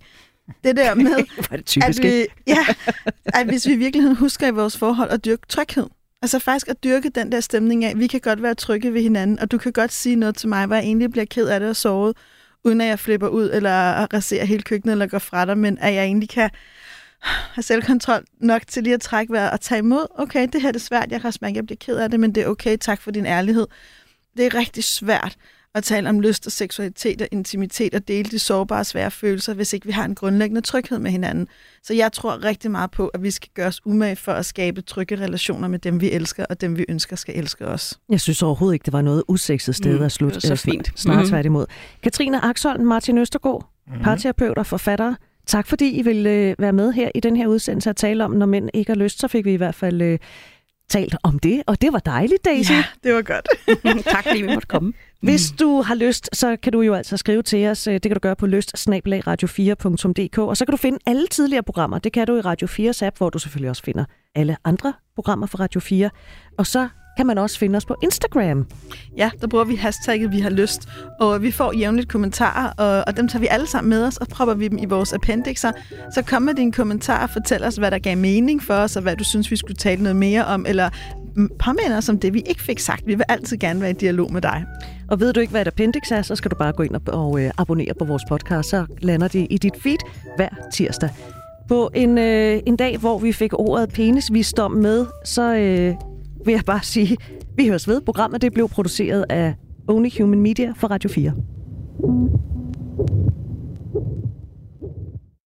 det der med, det typisk, at, vi, ja, at hvis vi i virkeligheden husker i vores forhold at dyrke tryghed, Altså faktisk at dyrke den der stemning af, at vi kan godt være trygge ved hinanden, og du kan godt sige noget til mig, hvor jeg egentlig bliver ked af det og såret, uden at jeg flipper ud, eller raserer hele køkkenet, eller går fra dig, men at jeg egentlig kan have selvkontrol nok til lige at trække vejret og tage imod. Okay, det her er det svært, jeg kan smærke, jeg bliver ked af det, men det er okay, tak for din ærlighed. Det er rigtig svært at tale om lyst og seksualitet og intimitet og dele de sårbare svære følelser, hvis ikke vi har en grundlæggende tryghed med hinanden. Så jeg tror rigtig meget på, at vi skal gøre os umage for at skabe trygge relationer med dem, vi elsker, og dem, vi ønsker skal elske os. Jeg synes overhovedet ikke, det var noget usekset sted mm, at slutte. Det var så fint. Snart mm. tværtimod. Katrine Axholm, Martin Østergaard, mm. parterapeuter, forfattere. Tak fordi I ville øh, være med her i den her udsendelse og tale om, når mænd ikke har lyst, så fik vi i hvert fald øh, talt om det, og det var dejligt, Daisy. Ja, det var godt. tak fordi vi måtte komme. Hvis du har lyst, så kan du jo altså skrive til os. Det kan du gøre på lyst 4dk og så kan du finde alle tidligere programmer. Det kan du i Radio 4's app, hvor du selvfølgelig også finder alle andre programmer fra Radio 4. Og så kan man også finde os på Instagram. Ja, der bruger vi hashtagget, vi har lyst, og vi får jævnligt kommentarer, og, og dem tager vi alle sammen med os, og propper vi dem i vores appendixer. Så kom med dine kommentarer, fortæl os, hvad der gav mening for os, og hvad du synes, vi skulle tale noget mere om, eller påminder os om det, vi ikke fik sagt. Vi vil altid gerne være i dialog med dig. Og ved du ikke, hvad et appendix er, så skal du bare gå ind og, og øh, abonnere på vores podcast, så lander det i dit feed hver tirsdag. På en, øh, en dag, hvor vi fik ordet penisvisdom med, så øh, vil jeg bare sige, vi høres ved. Programmet det blev produceret af Only Human Media for Radio 4.